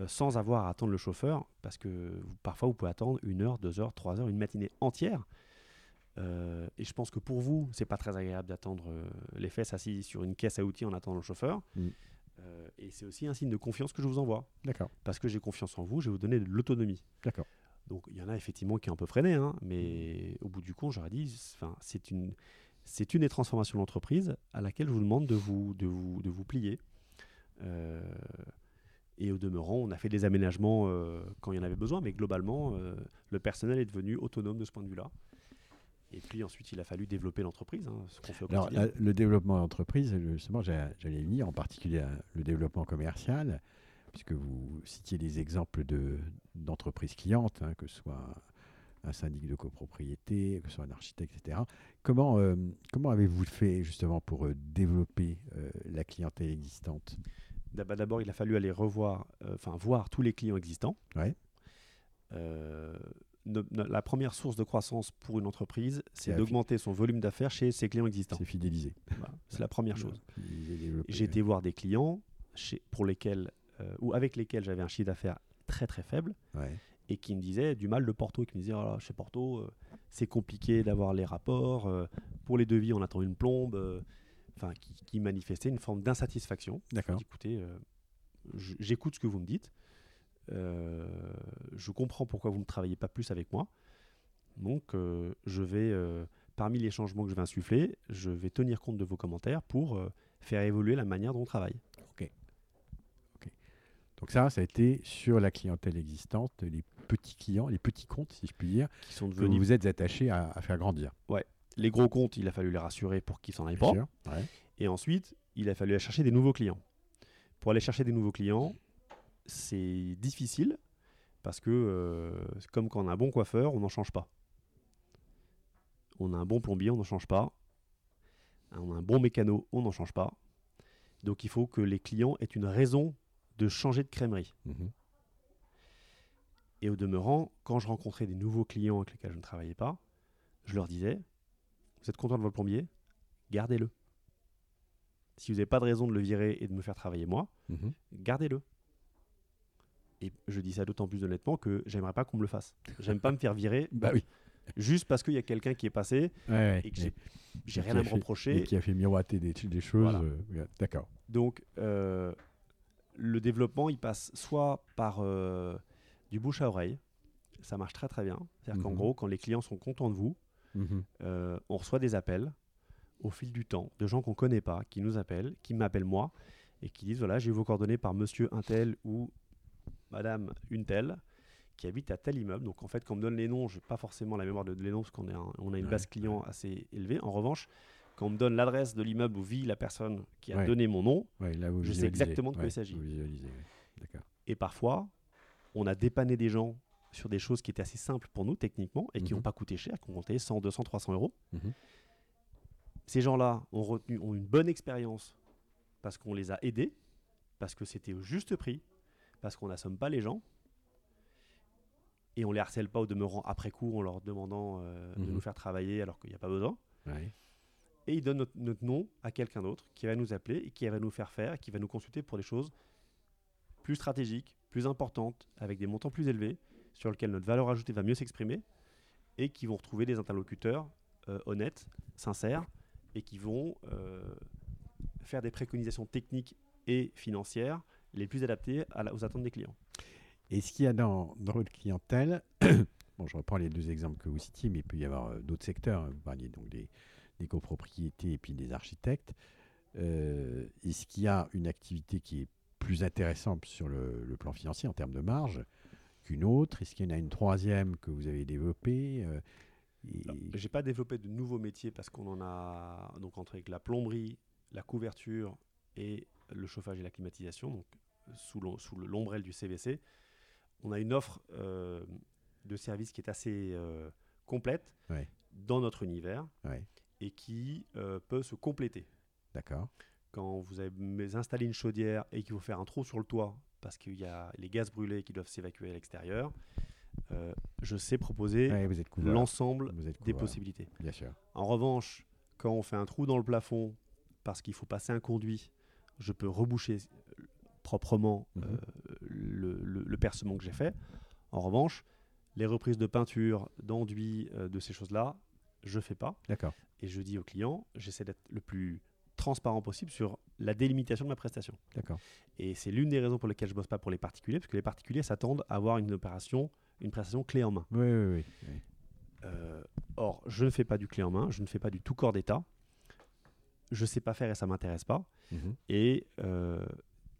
euh, sans avoir à attendre le chauffeur parce que parfois vous pouvez attendre une heure, deux heures, trois heures, une matinée entière. Euh, et je pense que pour vous, c'est pas très agréable d'attendre les fesses assis sur une caisse à outils en attendant le chauffeur. Mm. et c'est aussi un signe de confiance que je vous envoie. D'accord. Parce que j'ai confiance en vous, je vais vous donner de l'autonomie. D'accord. Donc il y en a effectivement qui ont un peu freiné, hein, mais au bout du compte, j'aurais dit, c'est une, c'est une des transformations de l'entreprise à laquelle je vous demande de vous, de vous, de vous plier. Euh, et au demeurant, on a fait des aménagements euh, quand il y en avait besoin, mais globalement, euh, le personnel est devenu autonome de ce point de vue-là. Et puis ensuite, il a fallu développer l'entreprise, hein, ce qu'on fait au Alors, le développement d'entreprise, justement, j'allais venir, en particulier le développement commercial puisque vous citiez des exemples d'entreprises clientes, hein, que ce soit un syndic de copropriété, que ce soit un architecte, etc. Comment, euh, comment avez-vous fait justement pour euh, développer euh, la clientèle existante? D'abord, il a fallu aller revoir, enfin voir tous les clients existants. Ouais. La première source de croissance pour une entreprise, c'est d'augmenter son volume d'affaires chez ses clients existants. C'est fidéliser. c'est la première chose. J'ai été voir des clients chez, pour lesquels euh, ou avec lesquels j'avais un chiffre d'affaires très très faible et qui me disaient du mal de Porto, qui me disaient oh chez Porto, euh, c'est compliqué d'avoir les rapports, euh, pour les devis on attend une plombe, enfin qui, qui, manifestaient une forme d'insatisfaction. D'accord. Écoutez, j'écoute ce que vous me dites, je comprends pourquoi vous ne travaillez pas plus avec moi, donc je vais, parmi les changements que je vais insuffler, je vais tenir compte de vos commentaires pour faire évoluer la manière dont on travaille. Donc ça, ça a été sur la clientèle existante, les petits clients, les petits comptes, si je puis dire, qui sont devenus... que vous êtes attachés à, faire grandir. Ouais. Les gros comptes, il a fallu les rassurer pour qu'ils s'en aillent pas. Et ensuite, il a fallu aller chercher des nouveaux clients. Pour aller chercher des nouveaux clients, c'est difficile parce que, euh, comme quand on a un bon coiffeur, on n'en change pas. On a un bon plombier, on n'en change pas. On a un bon mécano, on n'en change pas. Donc il faut que les clients aient une raison de changer de crèmerie. Mhm. Et au demeurant, quand je rencontrais des nouveaux clients avec lesquels je ne travaillais pas, je leur disais Vous êtes content de votre plombier? Gardez-le. Si vous n'avez pas de raison de le virer et de me faire travailler moi, mhm. gardez-le. Et je dis ça d'autant plus honnêtement que j'aimerais pas qu'on me le fasse. J'aime pas me faire virer. bah oui. Juste parce qu'il y a quelqu'un qui est passé et que j'ai rien à me reprocher. Et qui a fait miroiter des, des choses. Euh, d'accord. Donc, euh, le développement, il passe soit par euh, du bouche à oreille, ça marche très très bien. C'est-à-dire qu'en mhm. gros, quand les clients sont contents de vous, mhm. on reçoit des appels au fil du temps de gens qu'on ne connaît pas, qui nous appellent, qui m'appellent moi, et qui disent voilà, j'ai vos coordonnées par monsieur un tel ou madame une telle qui habite à tel immeuble. Donc en fait, quand on me donne les noms, je n'ai pas forcément la mémoire de, les noms parce qu'on on a une base client assez élevée. En revanche, quand on me donne l'adresse de l'immeuble où vit la personne qui a donné mon nom, je sais exactement de quoi il s'agit. Et parfois, on a dépanné des gens sur des choses qui étaient assez simples pour nous techniquement et qui n'ont mhm. pas coûté cher, qui ont compté 100, 200, 300 euros. Mhm. Ces gens-là ont retenu, ont une bonne expérience parce qu'on les a aidés, parce que c'était au juste prix, parce qu'on n'assomme pas les gens. Et on les harcèle pas au demeurant après coup en leur demandant euh, de mhm. nous faire travailler alors qu'il n'y a pas besoin. Et il donne notre, nom à quelqu'un d'autre qui va nous appeler et qui va nous faire faire, qui va nous consulter pour des choses plus stratégiques, plus importantes, avec des montants plus élevés, sur lesquels notre valeur ajoutée va mieux s'exprimer, et qui vont retrouver des interlocuteurs euh, honnêtes, sincères, et qui vont euh, faire des préconisations techniques et financières les plus adaptées aux attentes des clients. Et ce qu'il y a dans, dans votre clientèle, bon, je reprends les deux exemples que vous citiez, mais il peut y avoir euh, d'autres secteurs. Vous parliez donc des, des copropriétés et puis des architectes. Euh, est-ce qu'il y a une activité qui est plus intéressante sur le, plan financier en termes de marge qu'une autre? Est-ce qu'il y en a une troisième que vous avez développée euh, Je n'ai pas développé de nouveaux métiers parce qu'on en a donc entre la plomberie, la couverture et le chauffage et la climatisation, donc sous l'ombrelle du CVC. On a une offre euh, de services qui est assez complète dans notre univers et qui euh, peut se compléter. D'accord. Quand vous avez installé une chaudière et qu'il faut faire un trou sur le toit parce qu'il y a les gaz brûlés qui doivent s'évacuer à l'extérieur, euh, je sais proposer l'ensemble des possibilités. Bien sûr. En revanche, quand on fait un trou dans le plafond parce qu'il faut passer un conduit, je peux reboucher proprement Mhm. euh, le, le- le percement que j'ai fait. En revanche, les reprises de peinture, d'enduit, euh, de ces choses-là, je fais pas. D'accord. Et je dis au client, j'essaie d'être le plus transparent possible sur la délimitation de ma prestation. D'accord. Et c'est l'une des raisons pour lesquelles je bosse pas pour les particuliers, parce que les particuliers s'attendent à avoir une opération, une prestation clé en main. Oui, oui, oui. oui. Euh, or, je ne fais pas du clé en main, je ne fais pas du tout corps d'état. Je sais pas faire et ça m'intéresse pas. Mhm. Et euh,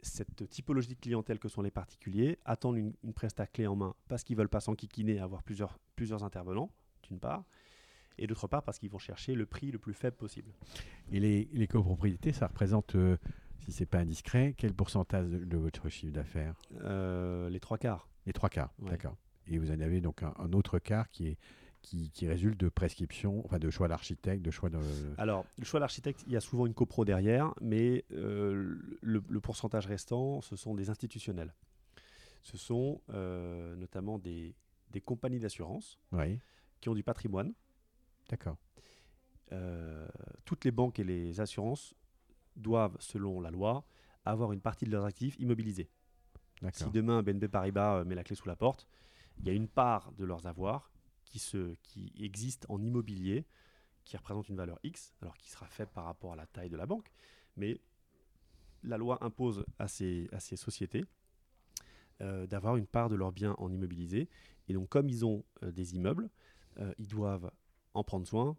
cette typologie de clientèle que sont les particuliers attendent une, une presta clé en main parce qu'ils veulent pas s'enquiquiner et avoir plusieurs, plusieurs intervenants, d'une part, et d'autre part parce qu'ils vont chercher le prix le plus faible possible. Et les, les copropriétés, ça représente, euh, si c'est pas indiscret, quel pourcentage de, de votre chiffre d'affaires? Euh, les trois quarts. Les trois quarts, Ouais. d'accord. Et vous en avez donc un, un autre quart qui, est, qui, qui résulte de prescription, enfin de choix d'architecte, de choix de... Alors, le choix d'architecte, il y a souvent une copro derrière, mais euh, le, le pourcentage restant, ce sont des institutionnels. Ce sont euh, notamment des, des compagnies d'assurance Oui, qui ont du patrimoine. d'accord. Euh, toutes les banques et les assurances doivent, selon la loi, avoir une partie de leurs actifs immobilisés. Si demain BNP Paribas met la clé sous la porte, il y a une part de leurs avoirs qui, se, qui existe en immobilier, qui représente une valeur X, alors qui sera faible par rapport à la taille de la banque, mais la loi impose à ces, à ces sociétés euh, d'avoir une part de leurs biens en immobilisé. Et donc comme ils ont euh, des immeubles, euh, ils doivent en prendre soin,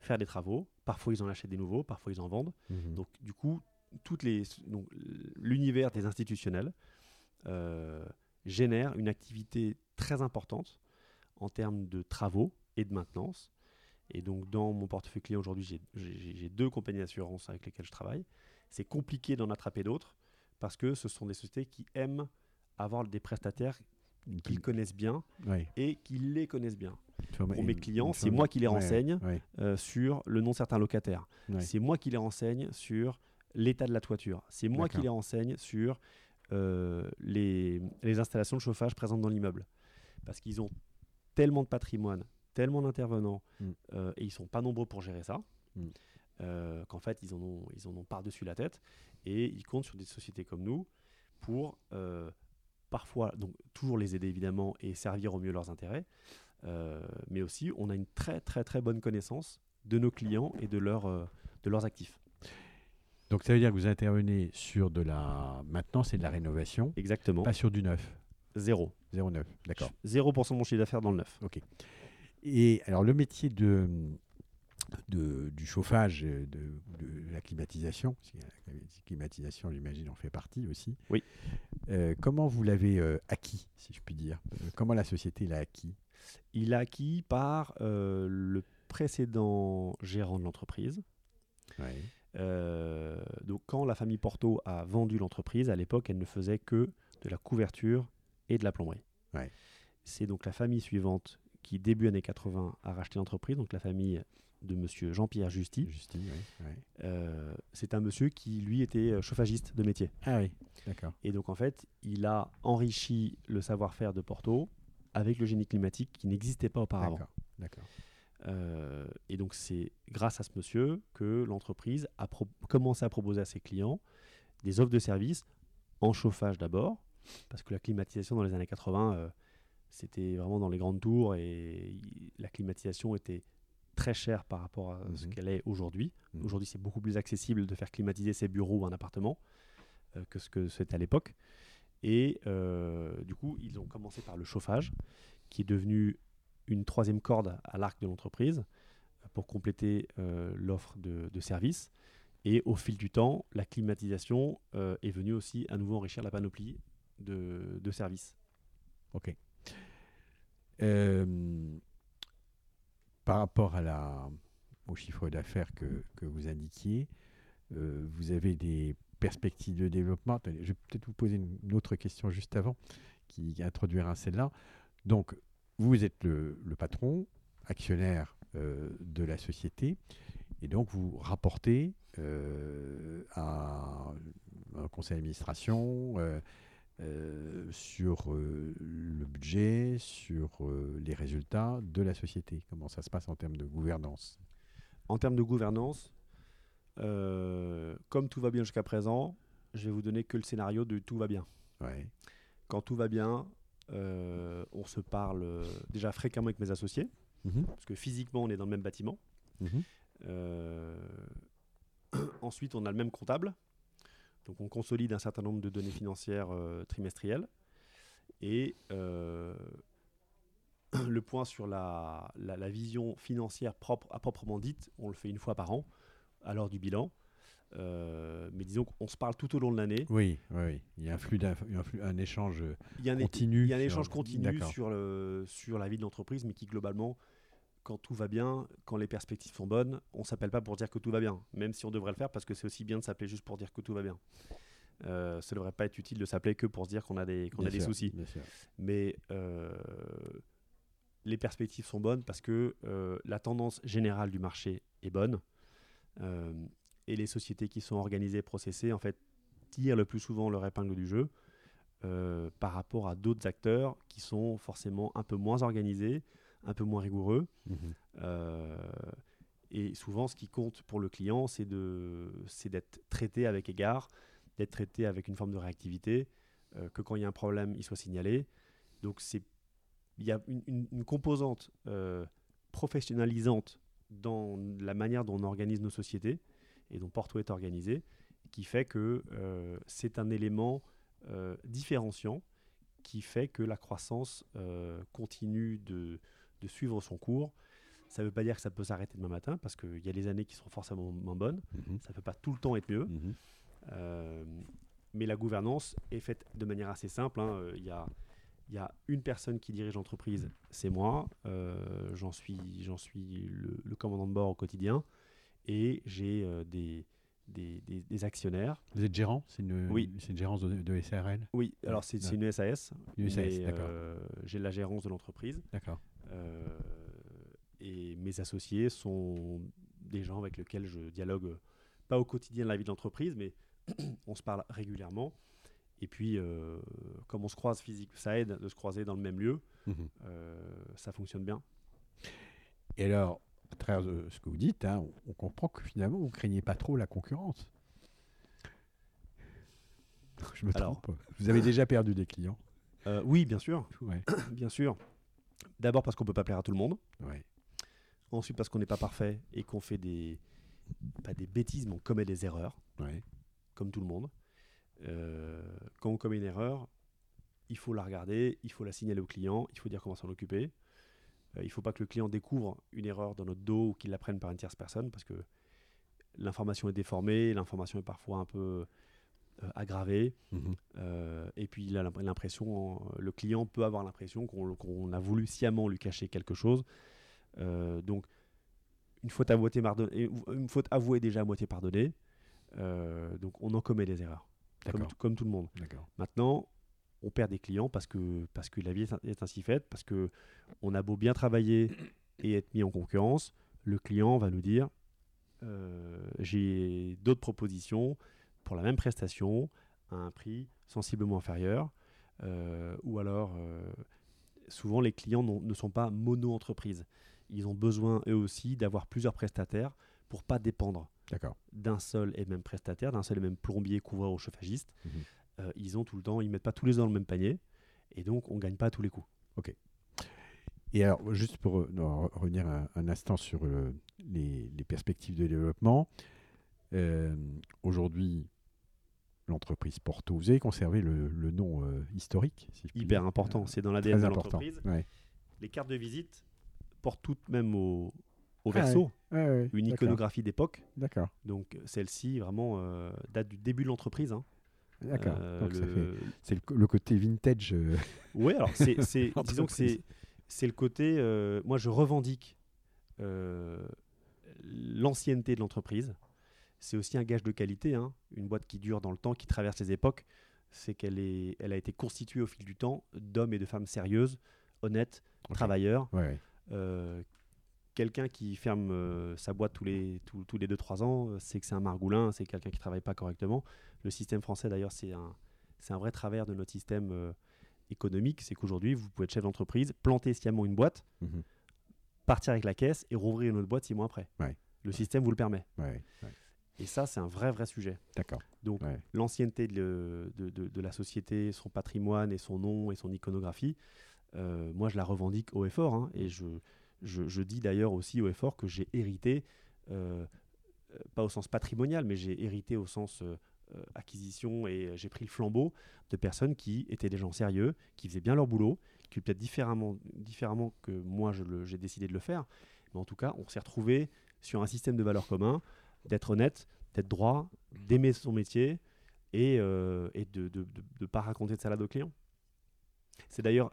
faire des travaux, parfois ils en achètent des nouveaux, parfois ils en vendent. Mhm. Donc, du coup, toutes les, donc, l'univers des institutionnels génère une activité très importante en termes de travaux et de maintenance. Et donc, dans mon portefeuille client aujourd'hui, j'ai- deux compagnies d'assurance avec lesquelles je travaille. C'est compliqué d'en attraper d'autres parce que ce sont des sociétés qui aiment avoir des prestataires qu'ils connaissent bien et qui les connaissent bien. Pour mes clients, c'est moi qui les renseigne euh, sur le nom de certains locataires. ouais. C'est moi qui les renseigne sur l'état de la toiture. C'est moi qui les renseigne sur euh, les, les installations de chauffage présentes dans l'immeuble. Parce qu'ils ont tellement de patrimoine, tellement d'intervenants, Mm. euh, et ils sont pas nombreux pour gérer ça, Mm. euh, qu'en fait, ils en, ont, ils en ont par-dessus la tête. Et ils comptent sur des sociétés comme nous pour euh, parfois, donc toujours les aider évidemment et servir au mieux leurs intérêts. Mais aussi, on a une très très très bonne connaissance de nos clients et de, leurs de leurs actifs. Donc ça veut dire que vous intervenez sur de la maintenance et de la rénovation, Exactement. pas sur du neuf, Zéro. 0,9, d'accord. 0% de mon chiffre d'affaires dans le neuf. Et alors le métier de, de- du chauffage, euh, de, de la climatisation, la climatisation, j'imagine, en fait partie aussi. Oui. Euh, comment vous l'avez euh, acquis, si je puis dire? Comment la société l'a acquis? Il a acquis par euh, le précédent gérant de l'entreprise. Ouais. Euh, donc quand la famille Porto a vendu l'entreprise, à l'époque, elle ne faisait que de la couverture et de la plomberie. Ouais. C'est donc la famille suivante qui, début années 80, a racheté l'entreprise, donc la famille de monsieur Jean-Pierre Justy. Ouais, ouais. Euh, c'est un monsieur qui, lui, était euh, chauffagiste de métier. Ah oui, d'accord. Et donc, en fait, il a enrichi le savoir-faire de Porto avec le génie climatique qui n'existait pas auparavant. D'accord, d'accord. Euh, et donc, c'est grâce à ce monsieur que l'entreprise a pro- commencé à proposer à ses clients des offres de services en chauffage d'abord, parce que la climatisation dans les années 80, euh, c'était vraiment dans les grandes tours et la climatisation était très chère par rapport à ce Mhm. qu'elle est aujourd'hui. Mhm. Aujourd'hui, c'est beaucoup plus accessible de faire climatiser ses bureaux ou un appartement euh, que ce que c'était à l'époque. Et euh, du coup, ils ont commencé par le chauffage, qui est devenu une troisième corde à l'arc de l'entreprise pour compléter euh, l'offre de, de services. Et au fil du temps, la climatisation est venue aussi à nouveau enrichir la panoplie de. Ok. Euh, par rapport à la, au chiffre d'affaires que, vous indiquiez, euh, vous avez des perspectives de développement. Je vais peut-être vous poser une, autre question juste avant qui introduira celle-là. Donc, vous êtes le, patron, actionnaire euh, de la société, et donc vous rapportez à un conseil d'administration euh, sur euh, le budget, sur euh, les résultats de la société. Comment ça se passe en termes de gouvernance? En termes de gouvernance, comme tout va bien jusqu'à présent, je vais vous donner que le scénario de tout va bien. Ouais. Quand tout va bien, on se parle déjà fréquemment avec mes associés, Mhm. parce que physiquement, on est dans le même bâtiment. Mhm. Ensuite, on a le même comptable. Donc, on consolide un certain nombre de données financières euh, trimestrielles. Et euh, le point sur la, la- la vision financière propre, à proprement dite, on le fait une fois par an, à l'heure du bilan. Euh, mais disons qu'on se parle tout au long de l'année. Oui, oui, oui. Il y a un flux, d'inf- un, flux- un échange Il y a un, continu. il y a un sur- échange continu sur, le, sur la vie de l'entreprise, mais qui globalement, quand tout va bien, quand les perspectives sont bonnes, on s'appelle pas pour dire que tout va bien, même si on devrait le faire parce que c'est aussi bien de s'appeler juste pour dire que tout va bien. Euh, ça ne devrait pas être utile de s'appeler que pour se dire qu'on a des, qu'on a des soucis. Mais euh, les perspectives sont bonnes parce que euh, la tendance générale du marché est bonne. Et les sociétés qui sont organisées, processées, en fait, tirent le plus souvent leur épingle du jeu par rapport à d'autres acteurs qui sont forcément un peu moins organisés, un peu moins rigoureux. Mhm. Euh, et souvent, ce qui compte pour le client, c'est d'être traité avec égard, d'être traité avec une forme de réactivité, euh, que quand il y a un problème, il soit signalé. Donc, c'est- il y a une, une- une composante euh, professionnalisante dans la manière dont on organise nos sociétés et dont Porto est organisé, qui fait que c'est un élément différenciant qui fait que la croissance euh, continue de, de suivre son cours. Ça ne veut pas dire que ça peut s'arrêter demain matin, parce qu'il y a des années qui seront forcément moins bonnes. Mhm. Ça ne peut pas tout le temps être mieux. Mhm. Euh, mais la gouvernance est faite de manière assez simple. hein. Euh, Il y, a, il y a une personne qui dirige l'entreprise, c'est moi. J'en suis, le, le commandant de bord au quotidien. Et j'ai des, des, des- des actionnaires. Vous êtes gérant C'est une, Oui. une gérance de, de SARL Oui, alors c'est c'est une SAS. Une SAS, d'accord. euh, j'ai la gérance de l'entreprise. D'accord. Euh, et mes associés sont des gens avec lesquels je dialogue, pas au quotidien de la vie de l'entreprise, mais on se parle régulièrement. Et puis, euh, comme on se croise physique, ça aide de se croiser dans le même lieu. Euh, ça fonctionne bien. Et alors, à travers de ce que vous dites, hein, on, on comprend que finalement, vous ne craignez pas trop la concurrence. Je me Alors. trompe. Vous avez déjà perdu des clients. Euh, oui, bien sûr, Ouais. bien sûr. D'abord parce qu'on peut pas plaire à tout le monde. ouais. Ensuite parce qu'on n'est pas parfait et qu'on fait des pas des bêtises, mais on commet des erreurs. ouais. comme tout le monde. Euh, quand on commet une erreur, il faut la regarder, il faut la signaler au client, il faut dire comment s'en occuper. Euh, il ne faut pas que le client découvre une erreur dans notre dos ou qu'il la prenne par une tierce personne parce que l'information est déformée, l'information est parfois un peu euh, aggravée. Mhm. Euh, et puis il a l'imp- l'impression, le client peut avoir l'impression qu'on a voulu sciemment lui cacher quelque chose. Euh, donc une faute, à moitié pardonnée, une faute avouée déjà à moitié pardonnée. Donc on en commet des erreurs, comme, comme tout le monde. Maintenant, on perd des clients parce que, parce que la vie est, ain- est ainsi faite, parce que on a beau bien travailler et être mis en concurrence, le client va nous dire euh, j'ai d'autres propositions pour la même prestation à un prix sensiblement inférieur, euh, ou alors euh, souvent les clients ne sont pas mono-entreprises. Ils ont besoin eux aussi d'avoir plusieurs prestataires pour pas dépendre d'un seul et même prestataire, d'un seul et même plombier, couvreur ou chauffagiste. Mhm. Euh, ils ont tout le temps, ils mettent pas tous les ans dans le même panier, et donc on gagne pas à tous les coups. Et alors, juste pour euh, non, revenir un, un instant sur les, les perspectives de développement, euh, aujourd'hui, l'entreprise Porto, vous avez conservé le, le nom euh, historique si Hyper dire. important, c'est dans l'ADN de l'entreprise. Ouais. Les cartes de visite portent toutes même au, au Ah verso ouais, une iconographie d'époque. D'accord. Donc celle-ci vraiment euh, date du début de l'entreprise. hein. D'accord. Euh, Donc, ça le- fait- C'est le, côté vintage. euh, Ouais, alors c'est, c'est- disons que c'est, c'est le côté. euh, moi, je revendique euh, l'ancienneté de l'entreprise. C'est aussi un gage de qualité. hein. Une boîte qui dure dans le temps, qui traverse les époques, c'est qu'elle est, elle a été constituée au fil du temps d'hommes et de femmes sérieuses, honnêtes, travailleurs. ouais, ouais. Quelqu'un qui ferme euh, sa boîte tous les, tous, tous les 2-3 ans, euh, c'est que c'est un margoulin, c'est quelqu'un qui travaille pas correctement. Le système français, d'ailleurs, c'est un, c'est un vrai travers de notre système euh, économique. C'est qu'aujourd'hui, vous pouvez être chef d'entreprise, planter sciemment une boîte, Mhm. partir avec la caisse et rouvrir une autre boîte six mois après. Ouais. Le système vous le permet. Ouais, ouais. Et ça, c'est un vrai, vrai sujet. D'accord. Donc, l'ancienneté de, de- de- de la société, son patrimoine et son nom et son iconographie, euh, moi, je la revendique haut et fort. hein, et je, je, dis d'ailleurs aussi haut et fort que j'ai hérité, euh, euh, pas au sens patrimonial, mais j'ai hérité au sens euh, acquisition et j'ai pris le flambeau de personnes qui étaient des gens sérieux, qui faisaient bien leur boulot, qui peut-être différemment, que moi, j'ai décidé de le faire. Mais en tout cas, on s'est retrouvé sur un système de valeurs communs, d'être honnête, d'être droit, d'aimer son métier et, de ne pas raconter de salade aux clients. C'est d'ailleurs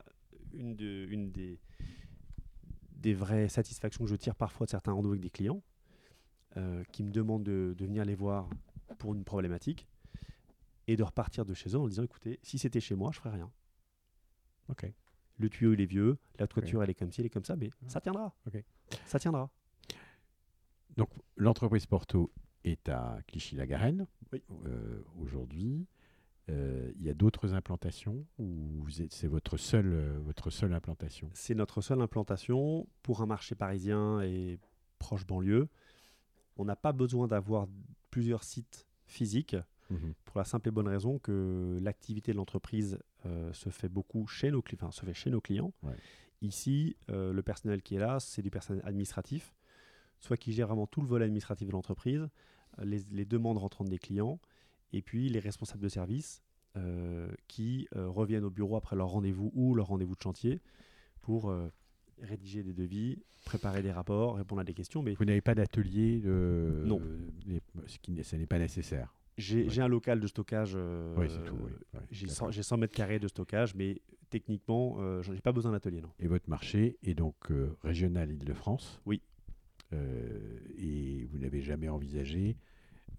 une des, des vraies satisfactions que je tire parfois de certains rendez-vous avec des clients euh, qui me demandent de, de venir les voir pour une problématique et de repartir de chez eux en disant écoutez, si c'était chez moi, je ferais rien. Ok. Le tuyau, il est vieux, la toiture, elle est comme ci, elle est comme ça, mais ça tiendra. Ok. Ça tiendra. Donc, l'entreprise Porto est à Clichy-la-Garenne Oui. euh, aujourd'hui. Euh, Il y a d'autres implantations ou c'est votre seule, euh, votre seule implantation? C'est notre seule implantation pour un marché parisien et proche banlieue. On n'a pas besoin d'avoir plusieurs sites physiques Mhm. pour la simple et bonne raison que l'activité de l'entreprise euh, se fait beaucoup chez nos, enfin, se fait chez nos clients. Ouais. Ici, le personnel qui est là, c'est du personnel administratif, soit qui gère vraiment tout le volet administratif de l'entreprise, les, les demandes rentrantes des clients, et puis les responsables de service euh, qui euh, reviennent au bureau après leur rendez-vous ou leur rendez-vous de chantier pour euh, rédiger des devis, préparer des rapports, répondre à des questions. Mais Vous n'avez pas d'atelier de... Non. ce qui n'est- ça n'est pas nécessaire. j'ai Ouais. un local de stockage. oui, c'est tout. oui. Ouais, J'ai d'accord. 100, j'ai 100 mètres carrés de stockage, mais techniquement, euh, j'en ai pas besoin d'atelier, non. Et votre marché est donc régional Île-de-France? Oui. Et vous n'avez jamais envisagé,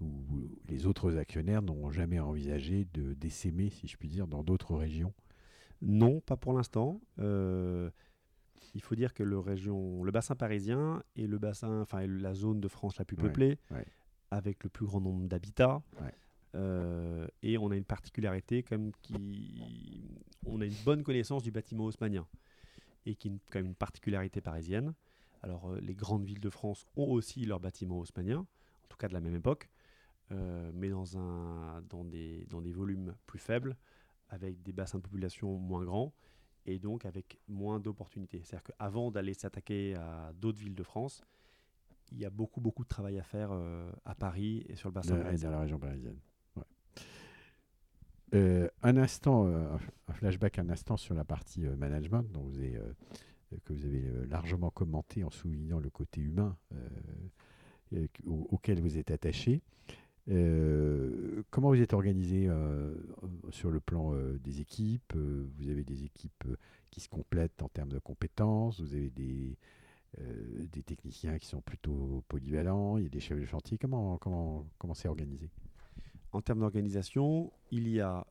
ou vous- les autres actionnaires n'ont jamais envisagé de d'essaimer, si je puis dire, dans d'autres régions Non, pas pour l'instant. Euh, il faut dire que le, région, le bassin parisien est le bassin, enfin est la zone de France la plus peuplée, ouais. avec le plus grand nombre d'habitats. Ouais. Euh, et on a une particularité comme qui, on a une bonne connaissance du bâtiment haussmannien et qui est une- quand même une particularité parisienne. Alors euh, les grandes villes de France ont aussi leur bâtiment haussmannien, en tout cas de la même époque, mais dans, un, dans, des, dans des volumes plus faibles, avec des bassins de population moins grands et donc avec moins d'opportunités. C'est-à-dire qu'avant d'aller s'attaquer à d'autres villes de France, il y a beaucoup, beaucoup de travail à faire euh, à Paris et sur le bassin et dans la région parisienne. Ouais. Euh, un instant, euh, un flashback un instant sur la partie euh, management dont vous avez, euh, que vous avez euh, largement commenté en soulignant le côté humain euh, euh, au- auquel vous êtes attaché. Euh, comment vous êtes organisé euh, sur le plan euh, des équipes Vous avez des équipes qui se complètent en termes de compétences, vous avez des, des techniciens qui sont plutôt polyvalents, il y a des chefs de chantier. Comment comment comment c'est organisé? En termes d'organisation, il y a.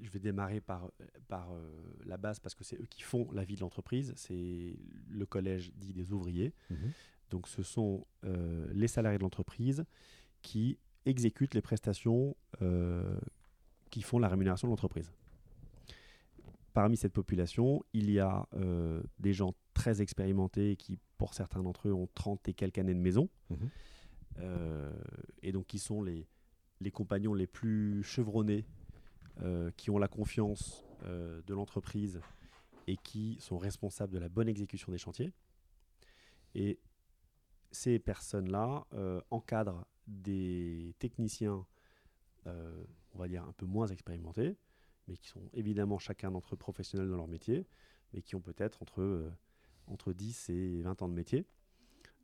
je vais démarrer par, par la base parce que c'est eux qui font la vie de l'entreprise. C'est le collège dit des ouvriers. Donc ce sont euh, les salariés de l'entreprise qui exécutent les prestations euh, qui font la rémunération de l'entreprise. Parmi cette population, il y a euh, des gens très expérimentés qui, pour certains d'entre eux, ont 30 et quelques années de maison. Mhm. Et donc qui sont les, les compagnons les plus chevronnés, qui ont la confiance de l'entreprise et qui sont responsables de la bonne exécution des chantiers. Et ces personnes-là euh, encadrent des techniciens, euh, on va dire, un peu moins expérimentés, mais qui sont évidemment chacun d'entre eux professionnels dans leur métier, mais qui ont peut-être entre, euh, entre 10 et 20 ans de métier.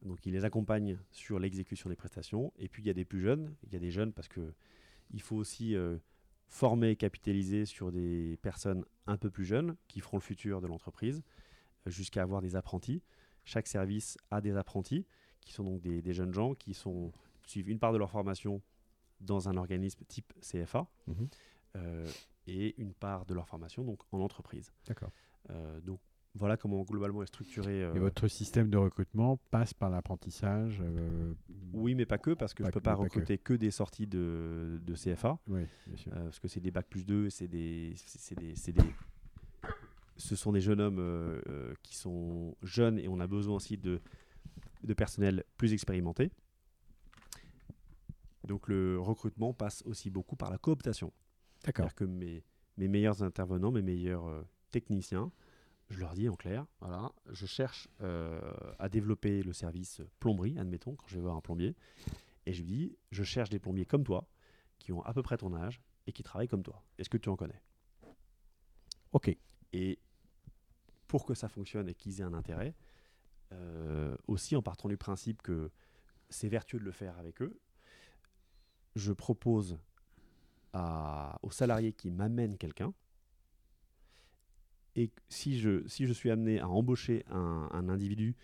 Donc ils les accompagnent sur l'exécution des prestations. Et puis il y a des plus jeunes, il y a des jeunes parce que il faut aussi former et capitaliser sur des personnes un peu plus jeunes qui feront le futur de l'entreprise, jusqu'à avoir des apprentis. Chaque service a des apprentis qui sont donc des, des jeunes gens qui sont, suivent une part de leur formation dans un organisme type CFA Mhm. euh, et une part de leur formation donc en entreprise. D'accord. Euh, donc voilà comment globalement est structuré. euh, Et votre système de recrutement passe par l'apprentissage Oui, mais pas que, parce que Pas je peux que- pas que. recruter que. des sorties de, de CFA, Oui, bien sûr. parce que c'est des bacs plus 2, c'est des, c'est des, c'est des- ce sont des jeunes hommes euh, euh, qui sont jeunes et on a besoin aussi de de personnel plus expérimenté. Donc le recrutement passe aussi beaucoup par la cooptation. D'accord. C'est-à-dire que mes, mes meilleurs intervenants, mes meilleurs euh, techniciens, je leur dis en clair, voilà, je cherche euh, à développer le service plomberie, admettons, quand je vais voir un plombier, et je lui dis, je cherche des plombiers comme toi, qui ont à peu près ton âge et qui travaillent comme toi. Est-ce que tu en connais? Ok. Et pour que ça fonctionne et qu'ils aient un intérêt, euh, aussi en partant du principe que c'est vertueux de le faire avec eux, je propose à, aux salariés qui m'amènent quelqu'un, et si je, si je suis amené à embaucher un, un individu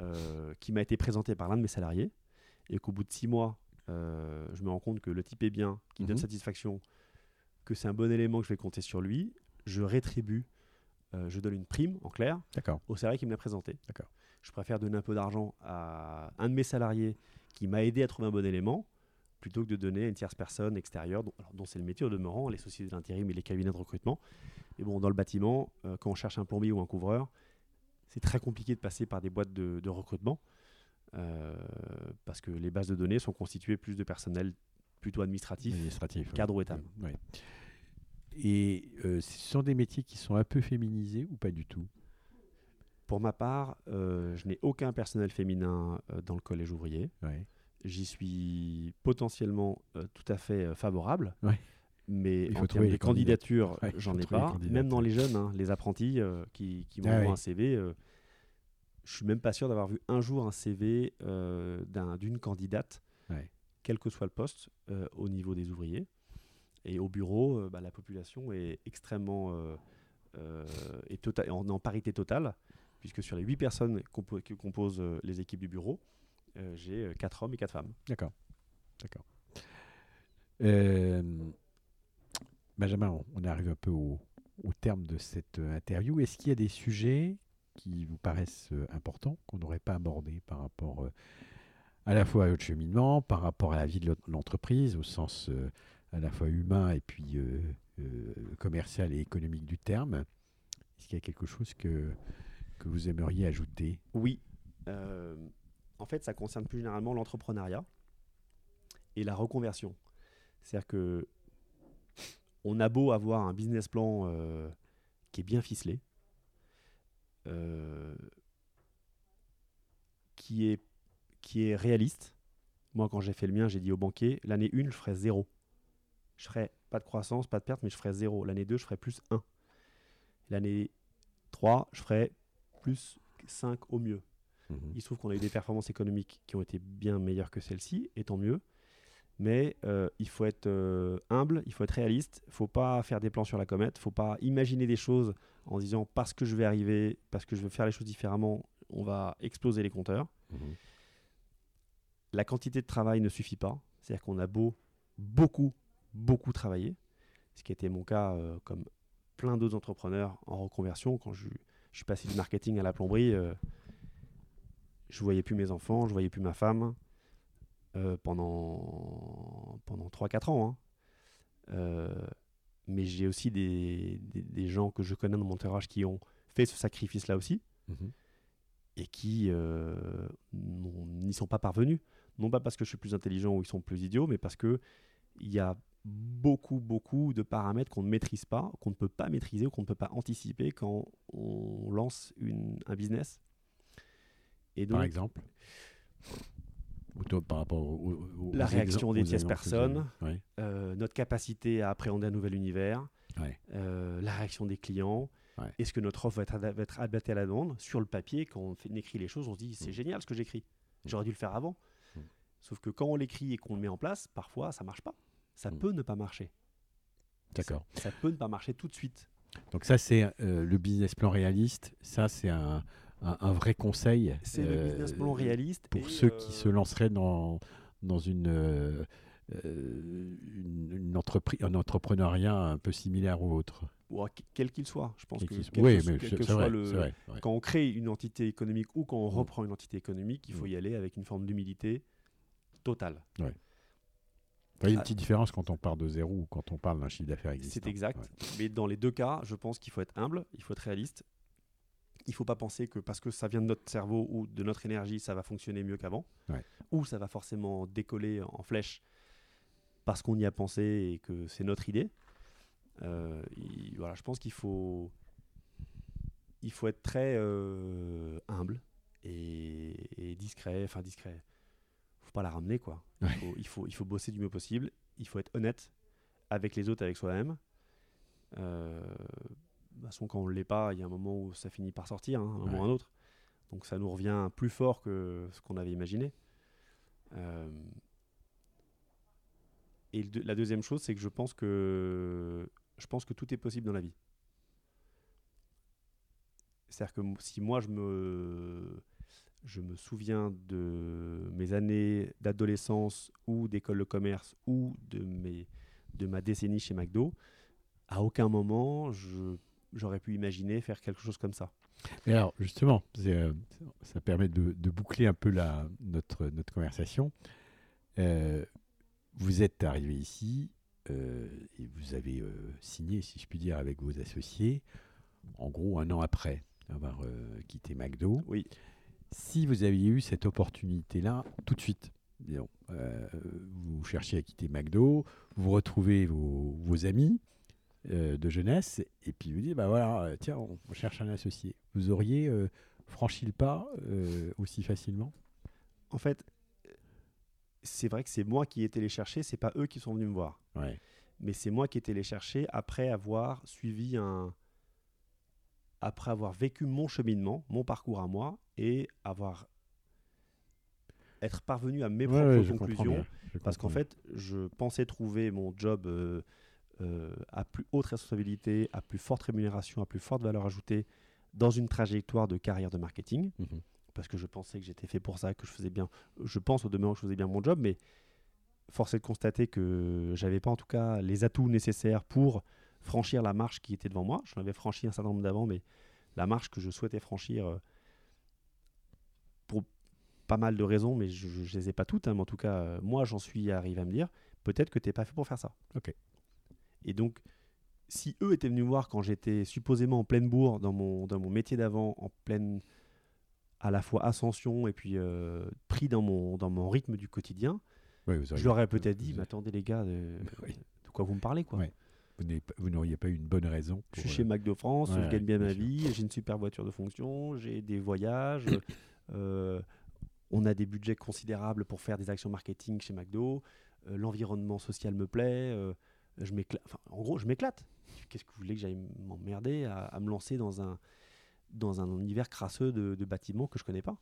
euh, qui m'a été présenté par l'un de mes salariés, et qu'au bout de six mois, euh, je me rends compte que le type est bien, qu'il me donne Mhm. satisfaction, que c'est un bon élément que je vais compter sur lui, je rétribue, euh, je donne une prime, en clair, au salarié qui me l'a présenté. D'accord. Je préfère donner un peu d'argent à un de mes salariés qui m'a aidé à trouver un bon élément plutôt que de donner à une tierce personne extérieure, dont, c'est le métier au demeurant, les sociétés d'intérim et les cabinets de recrutement. Et bon, dans le bâtiment, euh, quand on cherche un plombier ou un couvreur, c'est très compliqué de passer par des boîtes de, de recrutement euh, parce que les bases de données sont constituées plus de personnel plutôt administratif. Administratif. ouais. cadre ou. Ouais. Et euh, ce sont des métiers qui sont un peu féminisés ou pas du tout? Pour ma part, euh, je n'ai aucun personnel féminin euh, dans le collège ouvrier. Ouais. J'y suis potentiellement euh, tout à fait favorable. Ouais. Mais Il en faut termes trouver de candidature. Ouais, j'en ai pas. Même dans les jeunes, hein, les apprentis euh, qui, qui Ah m'envoient oui. un CV, euh, je suis même pas sûr d'avoir vu un jour un CV euh, d'un- d'une candidate, Ouais. quel que soit le poste, au niveau des ouvriers. Et au bureau, bah, la population est extrêmement est tota- en, en parité totale, puisque sur les 8 personnes qui composent euh, les équipes du bureau, euh, j'ai 4 hommes et 4 femmes. D'accord. D'accord. Euh, Benjamin, on- arrive un peu au, au terme de cette euh, interview. Est-ce qu'il y a des sujets qui vous paraissent euh, importants qu'on n'aurait pas abordés par rapport euh, à la fois à votre cheminement, par rapport à la vie de l'en- l'entreprise, au sens euh, à la fois humain et puis euh, euh, commercial et économique du terme? Est-ce qu'il y a quelque chose que, que vous aimeriez ajouter Oui. Euh, en fait, ça concerne plus généralement l'entrepreneuriat et la reconversion. C'est-à-dire que on a beau avoir un business plan euh, qui est bien ficelé, euh, qui, est, qui est réaliste. Moi, quand j'ai fait le mien, j'ai dit au banquier, l'année 1, je ferai zéro. Je ferai pas de croissance, pas de perte, mais je ferai zéro. L'année 2, je ferai plus 1. L'année 3, je ferai plus 5 au mieux. Mhm. Il se trouve qu'on a eu des performances économiques qui ont été bien meilleures que celles-ci, et tant mieux. Mais euh, il faut être euh, humble, il faut être réaliste, il ne faut pas faire des plans sur la comète, il ne faut pas imaginer des choses en disant parce que je vais arriver, parce que je vais faire les choses différemment, on va exploser les compteurs. Mhm. La quantité de travail ne suffit pas, c'est-à-dire qu'on a beau beaucoup, beaucoup travailler, ce qui était mon cas euh, comme plein d'autres entrepreneurs en reconversion, quand je, je suis passé du marketing à la plomberie, euh, je voyais plus mes enfants, je voyais plus ma femme euh, pendant, pendant 3-4 ans. hein. Euh, mais j'ai aussi des, des- des gens que je connais dans mon entourage qui ont fait ce sacrifice-là aussi Mhm. et qui euh, n'y sont pas parvenus. Non pas parce que je suis plus intelligent ou ils sont plus idiots, mais parce que il y a beaucoup, beaucoup de paramètres qu'on ne maîtrise pas, qu'on ne peut pas maîtriser ou qu'on ne peut pas anticiper quand on lance une- un business. Et donc, Par exemple par rapport au, au- aux La réaction des tierces personnes. Ouais, euh, notre capacité à appréhender un nouvel univers, ouais. euh, la réaction des clients. Ouais. Est-ce que notre offre va être, va être adaptée à la demande? Sur le papier, quand on, fait, on écrit les choses, on se dit c'est Mm. génial ce que j'écris. J'aurais dû le faire avant. Mm. Sauf que quand on l'écrit et qu'on le met en place, parfois ça marche pas. Ça Mm. peut ne pas marcher. D'accord. Ça, ça peut ne pas marcher tout de suite. Donc ça, c'est euh, le business plan réaliste. Ça, c'est un, un- un vrai conseil. C'est euh, le business plan réaliste. Pour ceux euh, qui se lanceraient dans, dans une, euh, euh, une, une entreprise, un entrepreneuriat un peu similaire au autre. ou quel qu'il soit. Je pense que, soit. Oui, que- mais que soit vrai, le- vrai, ouais. quand on crée une entité économique ou quand on Mm. reprend une entité économique, il faut Mm. y aller avec une forme d'humilité totale. Enfin, il y a une Ah. petite différence quand on part de zéro ou quand on parle d'un chiffre d'affaires existant. C'est exact. Ouais. Mais dans les deux cas, je pense qu'il faut être humble, il faut être réaliste. il faut pas penser que parce que ça vient de notre cerveau ou de notre énergie, ça va fonctionner mieux qu'avant, ou ça va forcément décoller en flèche parce qu'on y a pensé et que c'est notre idée. Euh, voilà, je pense qu'il faut, il faut être très euh, humble et, discret. Enfin, discret. Faut pas la ramener, quoi. Il, faut, il, faut, il, faut, bosser du mieux possible. Il faut être honnête avec les autres, avec soi-même. Euh, de toute façon, quand on ne l'est pas, il y a un moment où ça finit par sortir, hein, un moment ou un autre. Donc ça nous revient plus fort que ce qu'on avait imaginé. Euh, et la deuxième chose, c'est que je pense que je pense que tout est possible dans la vie. C'est-à-dire que si moi je me je me souviens de mes années d'adolescence ou d'école de commerce ou de mes de ma décennie chez McDo, à aucun moment j'aurais pu imaginer faire quelque chose comme ça. Mais alors, justement, euh, ça permet de, boucler un peu la, notre, notre conversation. Euh, vous êtes arrivé ici euh, et vous avez signé, si je puis dire, avec vos associés, en gros un an après avoir quitté McDo. Oui. Si vous aviez eu cette opportunité-là tout de suite, disons, vous cherchiez à quitter McDo, vous retrouvez vos, vos amis, euh, de jeunesse, et puis vous dites, bah voilà, euh, tiens, on, cherche un associé. Vous auriez euh, franchi le pas aussi facilement? En fait, c'est vrai que c'est moi qui ai été les chercher, c'est pas eux qui sont venus me voir. Mais c'est moi qui ai été les chercher après avoir suivi un. Après avoir vécu mon cheminement, mon parcours à moi, et avoir. être parvenu à mes propres conclusions. Parce qu'en fait, je pensais trouver mon job euh, à plus haute responsabilité, à plus forte rémunération, à plus forte valeur ajoutée dans une trajectoire de carrière de marketing. Mhm. Parce que je pensais que j'étais fait pour ça, que je faisais bien. Je pense au demeurant que je faisais bien mon job, mais force est de constater que j'avais pas en tout cas les atouts nécessaires pour franchir la marche qui était devant moi. J'en avais franchi un certain nombre d'avant, mais la marche que je souhaitais franchir euh, pas mal de raisons, mais je ne les ai pas toutes. Hein, mais en tout cas, euh, moi, j'en suis arrivé à me dire peut-être que tu n'es pas fait pour faire ça. Ok. Et donc, si eux étaient venus voir quand j'étais supposément en pleine bourre dans mon, dans mon métier d'avant, en pleine à la fois ascension et puis euh, pris dans mon, dans mon rythme du quotidien, je leur aurais peut-être dit, mais attendez les gars, de, quoi vous me parlez quoi? Vous n'auriez pas eu une bonne raison. Je suis chez euh, McDo France, je gagne bien ma vie, j'ai une super voiture de fonction, j'ai des voyages, euh, on a des budgets considérables pour faire des actions marketing chez McDo, l'environnement social me plaît m'éclate. en gros, je m'éclate. Qu'est-ce que vous voulez que j'aille m'emmerder à, me lancer dans un, univers crasseux de, bâtiments que je connais pas?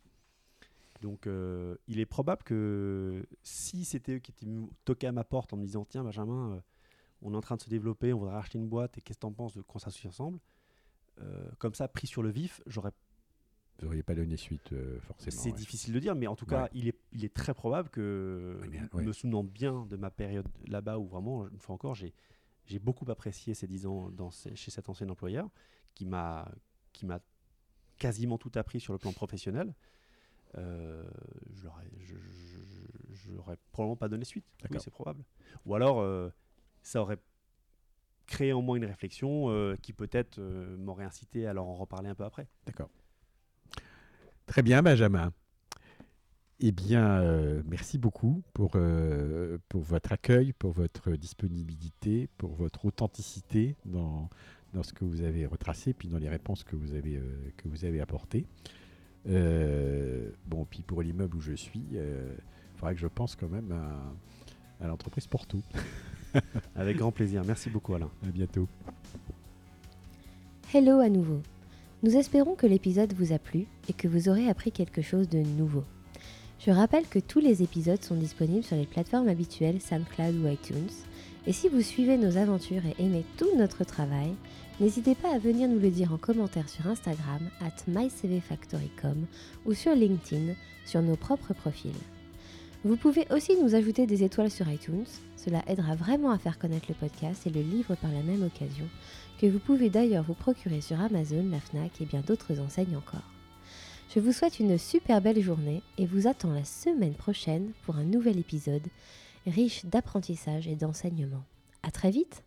Donc, euh, il est probable que si c'était eux qui étaient toqués à ma porte en me disant Tiens, Benjamin, euh, on est en train de se développer, on voudrait acheter une boîte, et qu'est-ce que tu en penses de qu'on s'associe ensemble? Euh, Comme ça, pris sur le vif, j'aurais vous n'auriez pas donné suite, euh, forcément. C'est difficile de dire, mais en tout cas, il, est, il est très probable que, me souvenant bien de ma période là-bas, où vraiment, une fois encore, j'ai, j'ai beaucoup apprécié ces 10 ans dans chez cet ancien employeur, qui m'a, qui m'a quasiment tout appris sur le plan professionnel. Euh, je n'aurais probablement pas donné suite. Oui, c'est probable. Ou alors, euh, ça aurait créé en moi une réflexion euh, qui peut-être m'aurait incité à leur en reparler un peu après. D'accord. Très bien, Benjamin. Eh bien, euh, merci beaucoup pour, euh, pour votre accueil, pour votre disponibilité, pour votre authenticité dans, dans ce que vous avez retracé, puis dans les réponses que vous avez, euh, que vous avez apportées. bon, puis pour l'immeuble où je suis, il faudra que je pense quand même à, à l'entreprise Porto. Avec grand plaisir. Merci beaucoup, Alain. À bientôt. Hello à nouveau. Nous espérons que l'épisode vous a plu et que vous aurez appris quelque chose de nouveau. Je rappelle que tous les épisodes sont disponibles sur les plateformes habituelles SoundCloud ou iTunes. Et si vous suivez nos aventures et aimez tout notre travail, n'hésitez pas à venir nous le dire en commentaire sur Instagram at mycvfactory.com ou sur LinkedIn sur nos propres profils. Vous pouvez aussi nous ajouter des étoiles sur iTunes, cela aidera vraiment à faire connaître le podcast et le livre par la même occasion, que vous pouvez d'ailleurs vous procurer sur Amazon, la FNAC et bien d'autres enseignes encore. Je vous souhaite une super belle journée et vous attends la semaine prochaine pour un nouvel épisode riche d'apprentissage et d'enseignement. À très vite